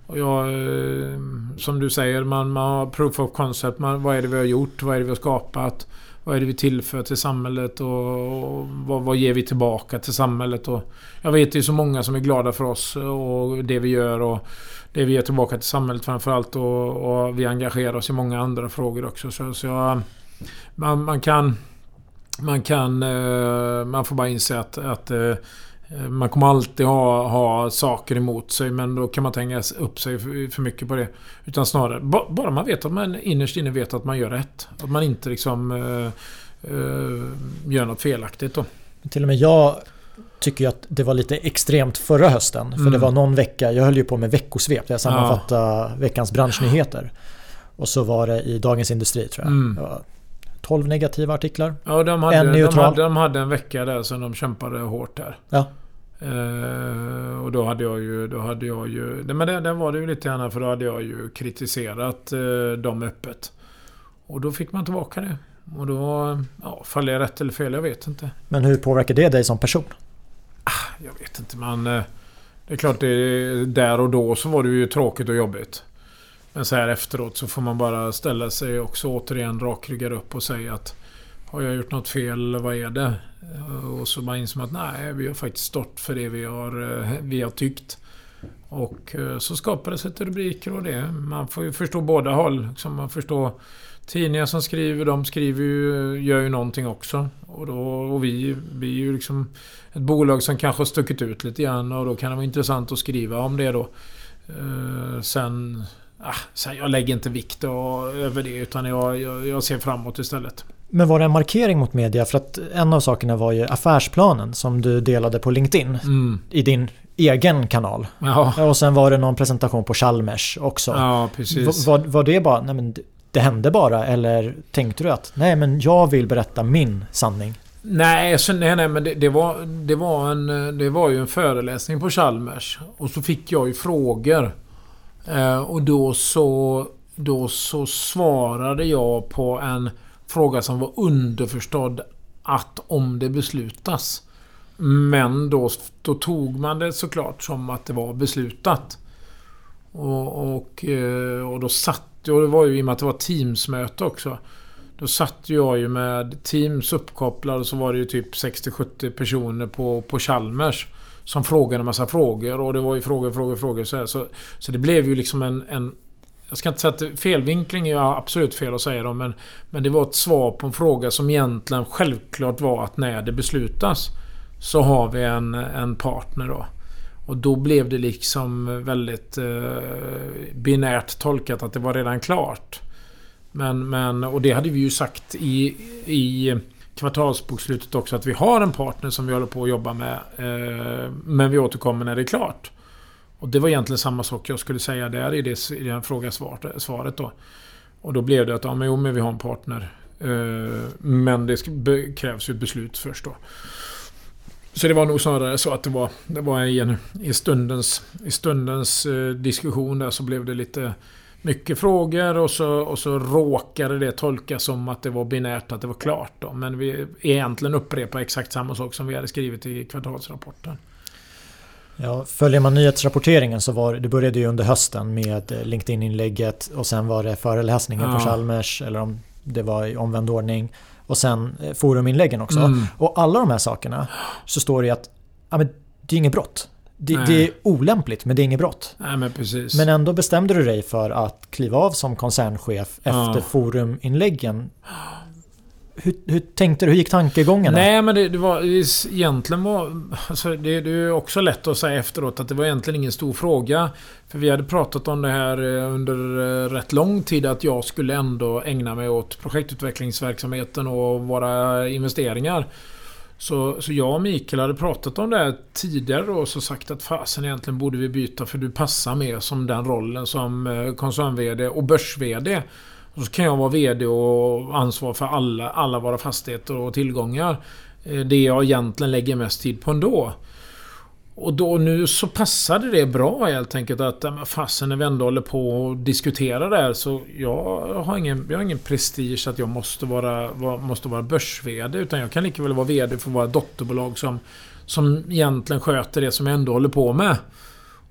Och jag, eh, som du säger, man, man har proof of concept. Man, vad är det vi har gjort? Vad är det vi har skapat? Vad är det vi tillför till samhället och, och vad, vad, ger vi tillbaka till samhället? Och jag vet ju så många som är glada för oss och det vi gör och det vi ger tillbaka till samhället framförallt och, och vi engagerar oss i många andra frågor också. Så, så jag, man, man, kan... Man kan... Eh, man får bara inse att, att eh, man kommer alltid ha, ha saker emot sig men då kan man tänka upp sig för, för mycket på det. Utan snarare, bara man vet att man innerst inne vet att man gör rätt. Att man inte liksom uh, uh, gör något felaktigt då. Till och med jag tycker att det var lite extremt förra hösten. För mm. det var någon vecka, jag höll ju på med veckosvep där jag sammanfattade ja. veckans branschnyheter. Och så var det i Dagens Industri tror jag. Mm. 12 negativa artiklar. Ja, de hade, en de, hade, de hade en vecka där som de kämpade hårt där. Ja. Uh, och då hade jag ju... Då hade jag ju men den, den var det ju lite grann för då hade jag ju kritiserat uh, dem öppet. Och då fick man tillbaka det. Och då... Ja, faller jag rätt eller fel? Jag vet inte. Men hur påverkar det dig som person? Ah, jag vet inte. Man... Eh, det är klart, det, där och då så var det ju tråkigt och jobbigt. Men så här efteråt så får man bara ställa sig också återigen rakryggad upp och säga att har jag gjort något fel? Vad är det? Eh, och så bara inser man att nej, vi har faktiskt stått för det vi har, eh, vi har tyckt. Och så skapades ett rubriker och det. Man får ju förstå båda håll. Liksom man förstår tidningar som skriver, de skriver ju, gör ju någonting också. Och, då, och vi, vi är ju liksom ett bolag som kanske har stuckit ut lite grann och då kan det vara intressant att skriva om det då. Eh, sen, ah, sen jag lägger inte vikt över det utan jag, jag, jag ser framåt istället. Men var det en markering mot media? För att en av sakerna var ju affärsplanen som du delade på LinkedIn. Mm. I din egen kanal. Ja. Och sen var det någon presentation på Chalmers också. Ja, precis. Var, var det bara, nej men det hände bara? Eller tänkte du att, nej men jag vill berätta min sanning? Nej, så, nej, nej men det, det, var, det, var en, det var ju en föreläsning på Chalmers. Och så fick jag ju frågor. Eh, och då så, då så svarade jag på en fråga som var underförstådd att om det beslutas. Men då, då tog man det såklart som att det var beslutat. Och, och, eh, och då satt då det var ju i och med att det var Teams-möte också. Då satt jag ju med Teams uppkopplad och så var det ju typ 60-70 personer på, på Chalmers. Som frågade en massa frågor och det var ju frågor, frågor, frågor så, här. så Så det blev ju liksom en, en jag ska inte säga att felvinkling är absolut fel att säga då, men, men det var ett svar på en fråga som egentligen självklart var att när det beslutas så har vi en, en partner då. Och då blev det liksom eh, väldigt eh, binärt tolkat att det var redan klart. Men, men, och det hade vi ju sagt i, i kvartalsbokslutet också att vi har en partner som vi håller på att jobba med. Eh, men vi återkommer när det är klart. Och det var egentligen samma sak jag skulle säga där i det, i det fråga svaret då. Och då blev det att ja, men, jo, men vi har en partner. Eh, men det krävs ju ett beslut först då. Så det var nog snarare så att det var, det var i, en, i stundens, i stundens eh, diskussion där så blev det lite mycket frågor och så, och så råkade det tolkas som att det var binärt, att det var klart. Då. Men vi egentligen upprepar exakt samma sak som vi hade skrivit i kvartalsrapporten. Ja, följer man nyhetsrapporteringen så var det började ju under hösten med LinkedIn-inlägget och sen var det föreläsningen ja. på Chalmers eller om det var i omvänd ordning. Och sen eh, foruminläggen också. Mm. Och alla de här sakerna så står det att ja, men det är inget brott. Det, det, är olämpligt men det är inget brott. Nej, men, precis. men ändå bestämde du dig för att kliva av som koncernchef efter ja. foruminläggen hur, hur tänkte du? Hur gick tankegången? Nej, men det, det var egentligen var... Alltså det, det är också lätt att säga efteråt att det var egentligen ingen stor fråga. För vi hade pratat om det här eh, under eh, rätt lång tid att jag skulle ändå ägna mig åt projektutvecklingsverksamheten och våra investeringar. Så, så jag och Mikael hade pratat om det här tidigare och så sagt att fasen egentligen borde vi byta för du passar mer som den rollen som eh, koncern-VD och börs-VD. Och så kan jag vara VD och ansvar för alla, alla våra fastigheter och tillgångar. Eh, det jag egentligen lägger mest tid på ändå. Och då nu så passade det bra helt enkelt att fasen när vi ändå håller på och diskuterar det här så jag har ingen, jag har ingen prestige att jag måste vara, måste vara börs-VD utan jag kan lika väl vara VD för våra dotterbolag som, som egentligen sköter det som jag ändå håller på med.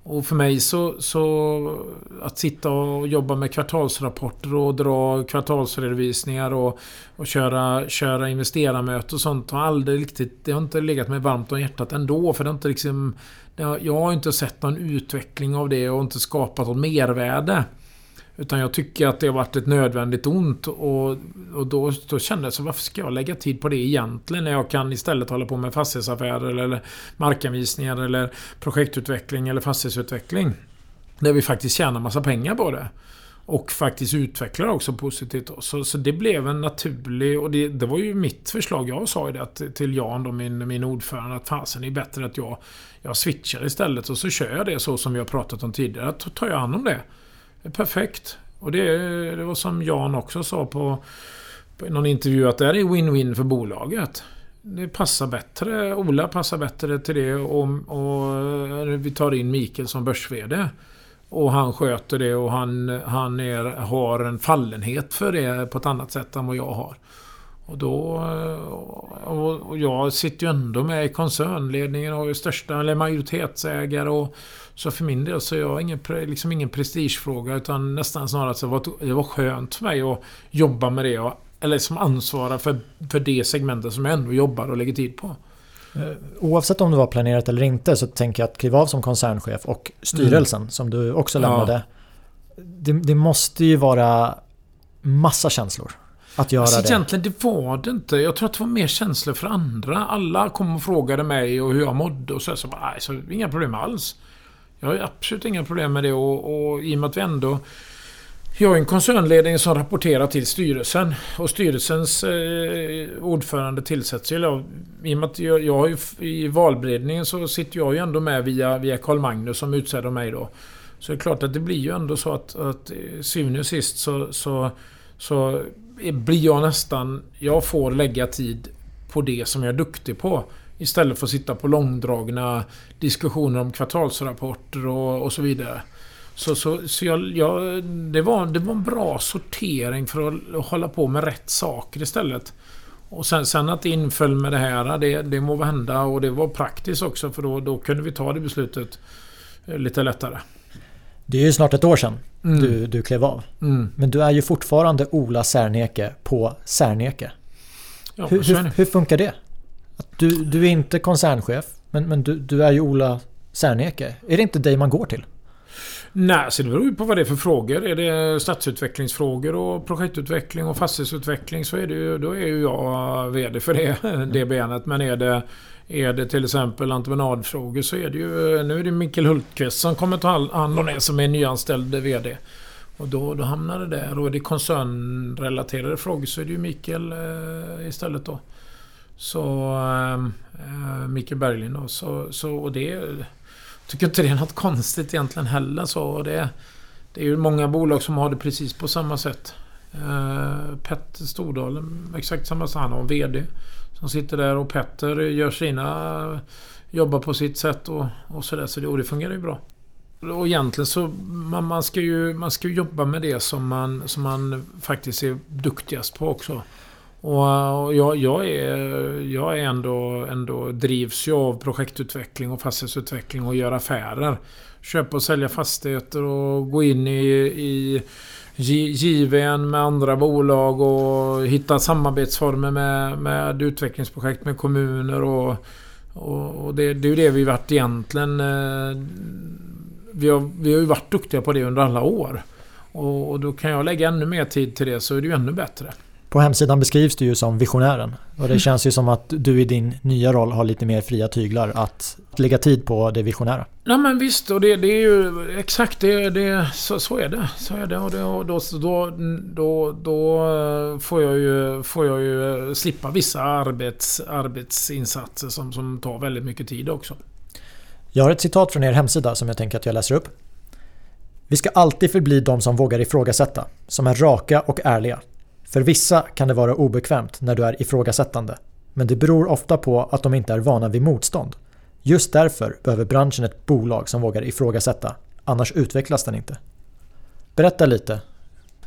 Och för mig så, så att sitta och jobba med kvartalsrapporter och dra kvartalsredovisningar och, och köra, köra investerarmöten och sånt har aldrig riktigt... Det har inte legat mig varmt om hjärtat ändå för det har inte liksom... Jag har inte sett någon utveckling av det och inte skapat något mervärde. Utan jag tycker att det har varit ett nödvändigt ont och, och då, då kände jag så varför ska jag lägga tid på det egentligen när jag kan istället hålla på med fastighetsaffärer eller markanvisningar eller projektutveckling eller fastighetsutveckling. Där vi faktiskt tjänar massa pengar på det. Och faktiskt utvecklar också positivt. Så, så det blev en naturlig... Och det, det var ju mitt förslag. Jag sa ju det till Jan, då, min, min ordförande, att fasen det är bättre att jag, jag switchar istället. Och så kör jag det så som vi har pratat om tidigare. Då tar jag hand om det. Perfekt. Och det, det var som Jan också sa på, på någon intervju att det här är win-win för bolaget. Det passar bättre. Ola passar bättre till det och, och vi tar in Mikael som börs -VD. Och han sköter det och han, han är, har en fallenhet för det på ett annat sätt än vad jag har. Och då... Och jag sitter ju ändå med i koncernledningen och är största eller majoritetsägare och så för min del så är jag ingen, liksom ingen prestigefråga utan nästan snarare så var det var skönt för mig att jobba med det. Och, eller som ansvara för, för det segmentet som jag ändå jobbar och lägger tid på. Eh, oavsett om det var planerat eller inte så tänker jag att kliva av som koncernchef och styrelsen mm. som du också lämnade. Ja. Det, det, måste ju vara massa känslor. Att göra alltså, det. Egentligen det var det inte. Jag tror att det var mer känslor för andra. Alla kom och frågade mig och hur jag mådde och så. Så, bara, så inga problem alls. Jag har absolut inga problem med det och, och i och med att vi ändå... Jag har en koncernledning som rapporterar till styrelsen och styrelsens eh, ordförande tillsätts ju... I och med att jag, jag i valberedningen så sitter jag ju ändå med via, via Carl Magnus som utser mig då. Så det är klart att det blir ju ändå så att, att syvende och sist så, så, så blir jag nästan... Jag får lägga tid på det som jag är duktig på. Istället för att sitta på långdragna diskussioner om kvartalsrapporter och, och så vidare. Så, så, så jag, jag, det, var, det var en bra sortering för att hålla på med rätt saker istället. Och sen, sen att det inföll med det här, det, det må hända och det var praktiskt också för då, då kunde vi ta det beslutet eh, lite lättare. Det är ju snart ett år sedan mm. du, du klev av. Mm. Men du är ju fortfarande Ola Särneke på Särneke. Ja, hur, hur, hur, funkar det? Du, du är inte koncernchef, men, men du, du är ju Ola Särneke. Är det inte dig man går till? Nej, så det beror ju på vad det är för frågor. Är det stadsutvecklingsfrågor och projektutveckling och fastighetsutveckling så är det ju, då är ju jag VD för det, <laughs> det benet. Men är det, är det till exempel entreprenadfrågor så är det ju... Nu är det Mikael Hultqvist som kommer ta hand om det som är nyanställd VD. Och då, då hamnar det där. Och är det koncernrelaterade frågor så är det ju Mikael eh, istället då. Så... Ehm, eh, Mikael Berglind då. Så, så, och det... Tycker inte det är något konstigt egentligen heller så. Det, det är ju många bolag som har det precis på samma sätt. Eh, Petter Stordalen, exakt samma sak. Han har en VD som sitter där och Petter gör sina... Jobbar på sitt sätt och, och sådär. Så det, och det fungerar ju bra. Och egentligen så man, man, ska ju, man ska jobba med det som man, som man faktiskt är duktigast på också. Och jag, jag, är, jag är ändå, ändå drivs ju av projektutveckling och fastighetsutveckling och göra affärer. Köpa och sälja fastigheter och gå in i, i JVN med andra bolag och hitta samarbetsformer med, med utvecklingsprojekt med kommuner och, och, och det, det, är ju det vi varit egentligen... Eh, vi har, vi har ju varit duktiga på det under alla år. Och, och då kan jag lägga ännu mer tid till det så är det ju ännu bättre. På hemsidan beskrivs du ju som visionären. Och det känns ju som att du i din nya roll har lite mer fria tyglar att lägga tid på det visionära. Ja men visst, och det, det är ju exakt det, det så, så, är det. Så är det och, det, och då, då, då, då får, jag ju, får jag ju slippa vissa arbets, arbetsinsatser som, som tar väldigt mycket tid också. Jag har ett citat från er hemsida som jag tänker att jag läser upp. Vi ska alltid förbli de som vågar ifrågasätta, som är raka och ärliga. För vissa kan det vara obekvämt när du är ifrågasättande, men det beror ofta på att de inte är vana vid motstånd. Just därför behöver branschen ett bolag som vågar ifrågasätta, annars utvecklas den inte. Berätta lite.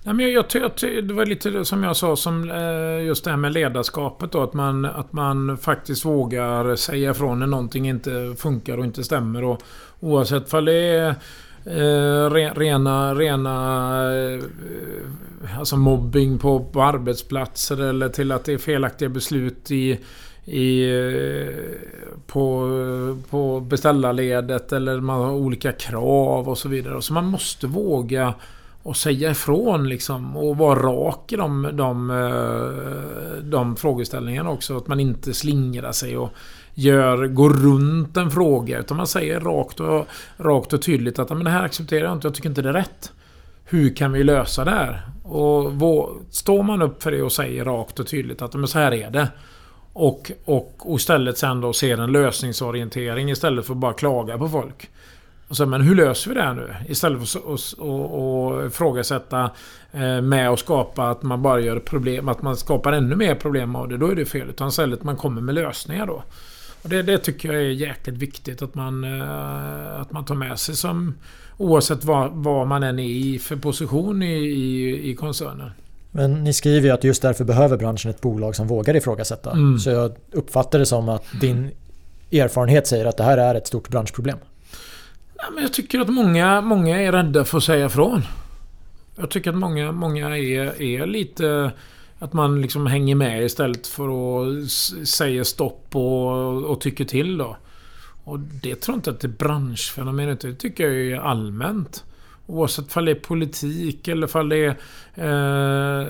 Men jag, jag, det var lite som jag sa, som eh, just det här med ledarskapet. Då, att, man, att man faktiskt vågar säga ifrån när någonting inte funkar och inte stämmer. Och, oavsett om det är Eh, rena, rena eh, alltså mobbing på, på arbetsplatser eller till att det är felaktiga beslut i, i, eh, på, på beställarledet eller man har olika krav och så vidare. Så man måste våga och säga ifrån liksom och vara rak i de, de, eh, de frågeställningarna också. Att man inte slingrar sig och gör, går runt en fråga. Utan man säger rakt och, rakt och tydligt att men det här accepterar jag inte, jag tycker inte det är rätt. Hur kan vi lösa det här? Och vår, står man upp för det och säger rakt och tydligt att men så här är det. Och, och, och istället sen då ser en lösningsorientering istället för att bara klaga på folk. Och så, men hur löser vi det här nu? Istället för att ifrågasätta eh, med att skapa att man bara gör problem, att man skapar ännu mer problem av det. Då är det fel. Utan istället man kommer med lösningar då. Och det, det tycker jag är jäkligt viktigt att man, eh, att man tar med sig som oavsett vad, vad man än är i för position i, i, i koncernen. Men ni skriver ju att just därför behöver branschen ett bolag som vågar ifrågasätta. Mm. Så jag uppfattar det som att din erfarenhet säger att det här är ett stort branschproblem. Ja, men jag tycker att många, många är rädda för att säga ifrån. Jag tycker att många, många är, är lite att man liksom hänger med istället för att säga stopp och, och tycker till då. Och det tror jag inte att det är branschfenomen. Det tycker jag är allmänt. Oavsett om det är politik eller om det är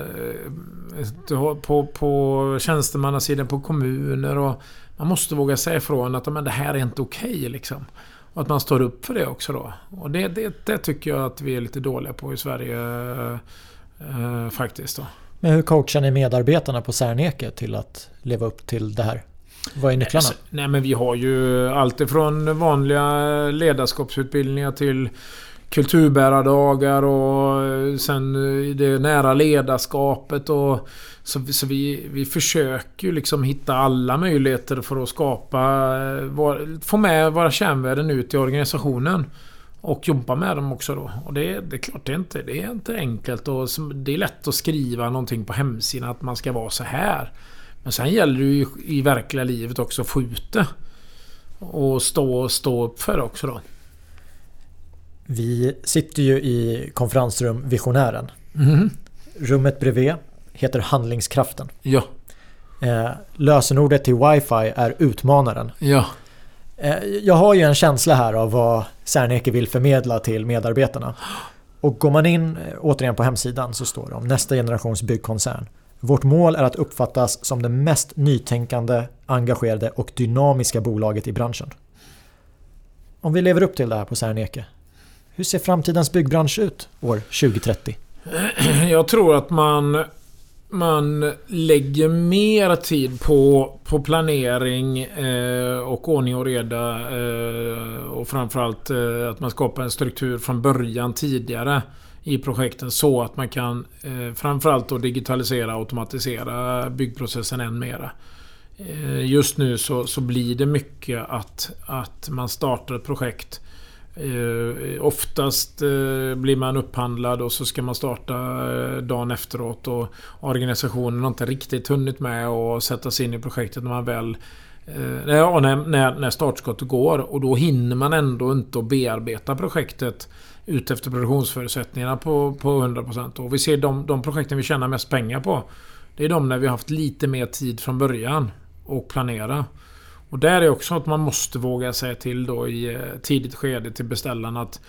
eh, på, på tjänstemannasidan på kommuner. Och man måste våga säga ifrån att men, det här är inte okej. Okay, liksom. Och att man står upp för det också då. Och det, det, det tycker jag att vi är lite dåliga på i Sverige. Eh, eh faktiskt då. Men hur coachar ni medarbetarna på Serneke till att leva upp till det här? Vad är nycklarna? Nej men vi har ju allt ifrån vanliga ledarskapsutbildningar till kulturbärardagar och eh, sen eh, det nära ledarskapet och så, så vi, vi försöker ju liksom hitta alla möjligheter för att skapa... Eh, få med våra kärnvärden ut i organisationen. Och jobba med dem också då. Och det, det är klart, det är, inte, det är inte enkelt. Och det är lätt att skriva någonting på hemsidan att man ska vara så här. Men sen gäller det ju i verkliga livet också att få ut det. Och stå, stå upp för det också då. Vi sitter ju i konferensrum Visionären. Mm. Rummet bredvid heter Handlingskraften. Ja. Eh, lösenordet till wifi är Utmanaren. Ja. Eh, jag har ju en känsla här av vad Serneke vill förmedla till medarbetarna. Och går man in eh, återigen på hemsidan så står det om nästa generations byggkoncern. Vårt mål är att uppfattas som det mest nytänkande, engagerade och dynamiska bolaget i branschen. Om vi lever upp till det här på Serneke, hur ser framtidens byggbransch ut år 2030? <clears throat> Jag tror att man man lägger mer tid på, på planering eh, och ordning och reda. Eh, och framförallt eh, att man skapar en struktur från början tidigare i projekten så att man kan eh, framförallt då digitalisera och automatisera byggprocessen än mera. Eh, just nu så, så blir det mycket att, att man startar ett projekt Eh, oftast eh, blir man upphandlad och så ska man starta eh, dagen efteråt och organisationen har inte riktigt hunnit med att sätta sig in i projektet när man väl eh, när, när, när startskottet går och då hinner man ändå inte att bearbeta projektet utefter produktionsförutsättningarna på, på 100%. Och vi ser de, de projekten vi tjänar mest pengar på. Det är de när vi har haft lite mer tid från början och planera. Och där är också att man måste våga säga till då i eh, tidigt skede till beställaren att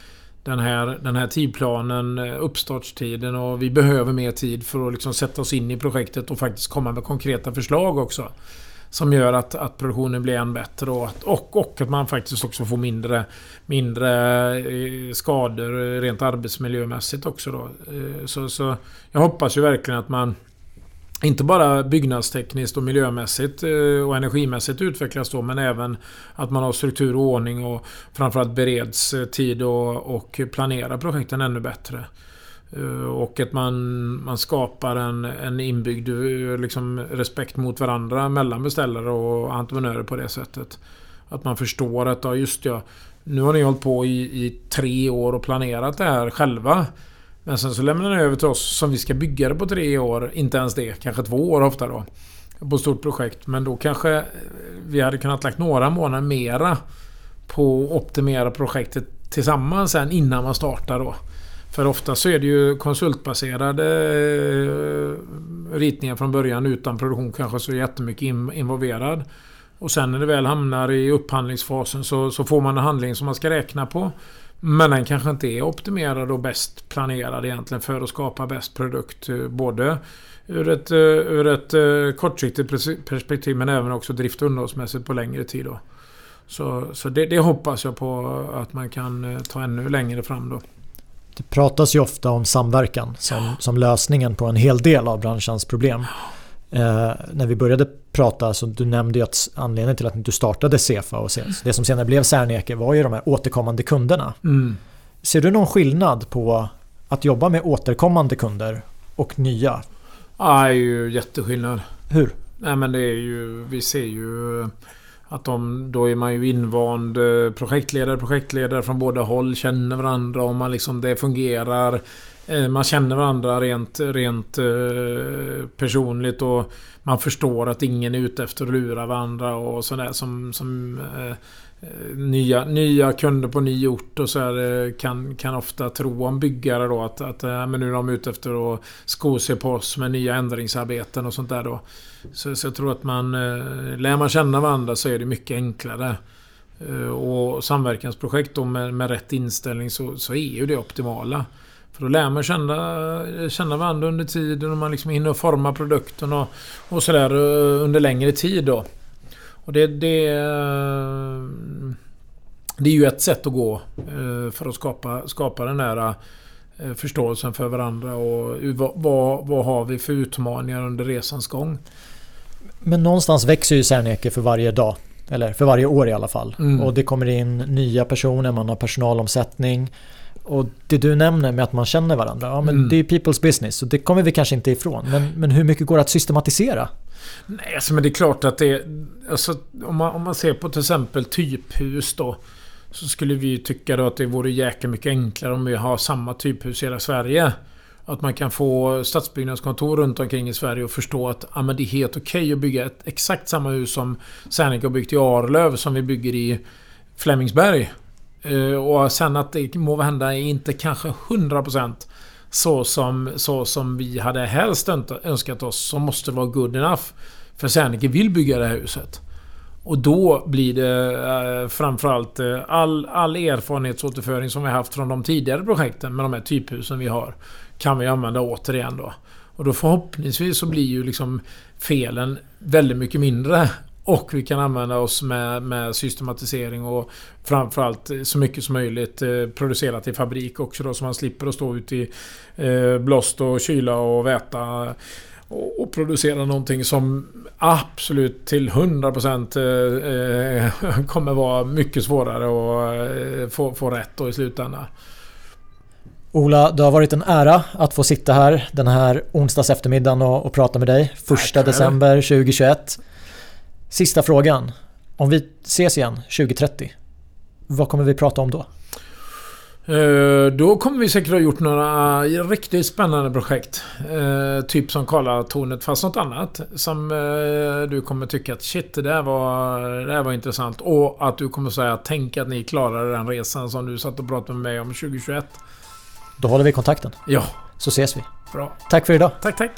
den här, den här tidplanen, eh, uppstartstiden och vi behöver mer tid för att liksom sätta oss in i projektet och faktiskt komma med konkreta förslag också. Som gör att, att produktionen blir än bättre och, att, och, och att man faktiskt också får mindre, mindre eh, skador rent arbetsmiljömässigt också. Då. Så, så jag hoppas ju verkligen att man inte bara byggnadstekniskt och miljömässigt eh, och energimässigt utvecklas då men även att man har struktur och ordning och framförallt bereds eh, tid och, och planerar projekten ännu bättre. Eh, och att man, man skapar en, en inbyggd liksom, respekt mot varandra mellan beställare och entreprenörer på det sättet. Att man förstår att, ja just ja, nu har ni hållit på i, i tre år och planerat det här själva. Men sen så lämnar ni över till oss som vi ska bygga det på tre år. Inte ens det, kanske två år ofta då. På ett stort projekt. Men då kanske eh, vi hade kunnat lagt några månader mera på att optimera projektet tillsammans sen innan man startar då. För ofta så är det ju konsultbaserade eh, ritningar från början utan produktion kanske så jättemycket involverad. Och sen när det väl hamnar i upphandlingsfasen så, så får man en handling som man ska räkna på. Men den kanske inte är optimerad och bäst planerad egentligen för att skapa bäst produkt. Eh, både ur ett, eh, ur ett kortsiktigt perspektiv men även också drift och underhållsmässigt på längre tid. Då. Så, så det, det, hoppas jag på att man kan ta ännu längre fram då. Det pratas ju ofta om samverkan som, som lösningen på en hel del av branschens problem. Eh, när vi började prata så du nämnde ju att anledningen till att du startade Cefa och det som senare blev Serneke var ju de här återkommande kunderna. Mm. Ser du någon skillnad på att jobba med återkommande kunder och nya? Ja, det är ju jätteskillnad. Hur? Nej men det är ju, vi ser ju att de, då är man ju invand eh, projektledare, projektledare från båda håll, känner varandra och man liksom, det fungerar. Eh, man känner varandra rent, rent eh, personligt och man förstår att ingen är ute efter att lura varandra och sådär som, som eh, nya, nya kunder på ny ort och så här, kan, kan ofta tro om byggare då att, att men nu är de ute efter att sko sig på oss med nya ändringsarbeten och sånt där då. Så, så jag tror att man... Äh, lär man känna varandra så är det mycket enklare. Äh, och samverkansprojekt då med, med rätt inställning så, så är ju det optimala. För då lär man känna, känna varandra under tiden och man liksom hinner forma produkten och, och sådär eh, under längre tid då. Och det, det, det är ju ett sätt att gå för att skapa, skapa den där förståelsen för varandra och vad, vad har vi för utmaningar under resans gång. Men någonstans växer ju Serneke för varje dag. Eller för varje år i alla fall. Mm. Och det kommer in nya personer, man har personalomsättning. Och det du nämner med att man känner varandra, ja men mm. det är people's business. Så det kommer vi kanske inte ifrån. Men, men hur mycket går det att systematisera? Nej, alltså, men det är klart att det... Alltså, om, man, om man ser på till exempel typhus då. Så skulle vi tycka då att det vore jäkla mycket enklare om vi har samma typhus i hela Sverige. Att man kan få stadsbyggnadskontor runt omkring i Sverige och förstå att ja, men det är helt okej okay att bygga ett, exakt samma hus som Serneke har byggt i Arlöv som vi bygger i Flemingsberg. Eh, och sen att det må hända inte kanske 100% så som, så som vi hade helst önskat oss så måste det vara good enough. För Serneke vill bygga det här huset. Och då blir det eh, framförallt eh, all, all erfarenhetsåterföring som vi haft från de tidigare projekten med de här typhusen vi har kan vi använda återigen då. Och då förhoppningsvis så blir ju liksom felen väldigt mycket mindre. Och vi kan använda oss med, med systematisering och framförallt så mycket som möjligt eh, producerat i fabrik också då så man slipper att stå ute i eh, blåst och kyla och väta och, producera någonting som absolut till 100% eh, <laughs> kommer vara mycket svårare att få, få rätt då i slutändan. Ola, det har varit en ära att få sitta här den här onsdags eftermiddagen och, och prata med dig. Första december 2021. Sista frågan. Om vi ses igen 2030, vad kommer vi prata om då? Uh, då kommer vi säkert ha gjort några riktigt spännande projekt. Uh, typ som Karlatornet fast något annat. Som uh, du kommer tycka att shit, det där, var, det där var intressant. Och att du kommer säga tänk att ni klarade den resan som du satt och pratade med mig om 2021. Då håller vi kontakten. Ja. Så ses vi. Bra. Tack för idag. Tack, tack.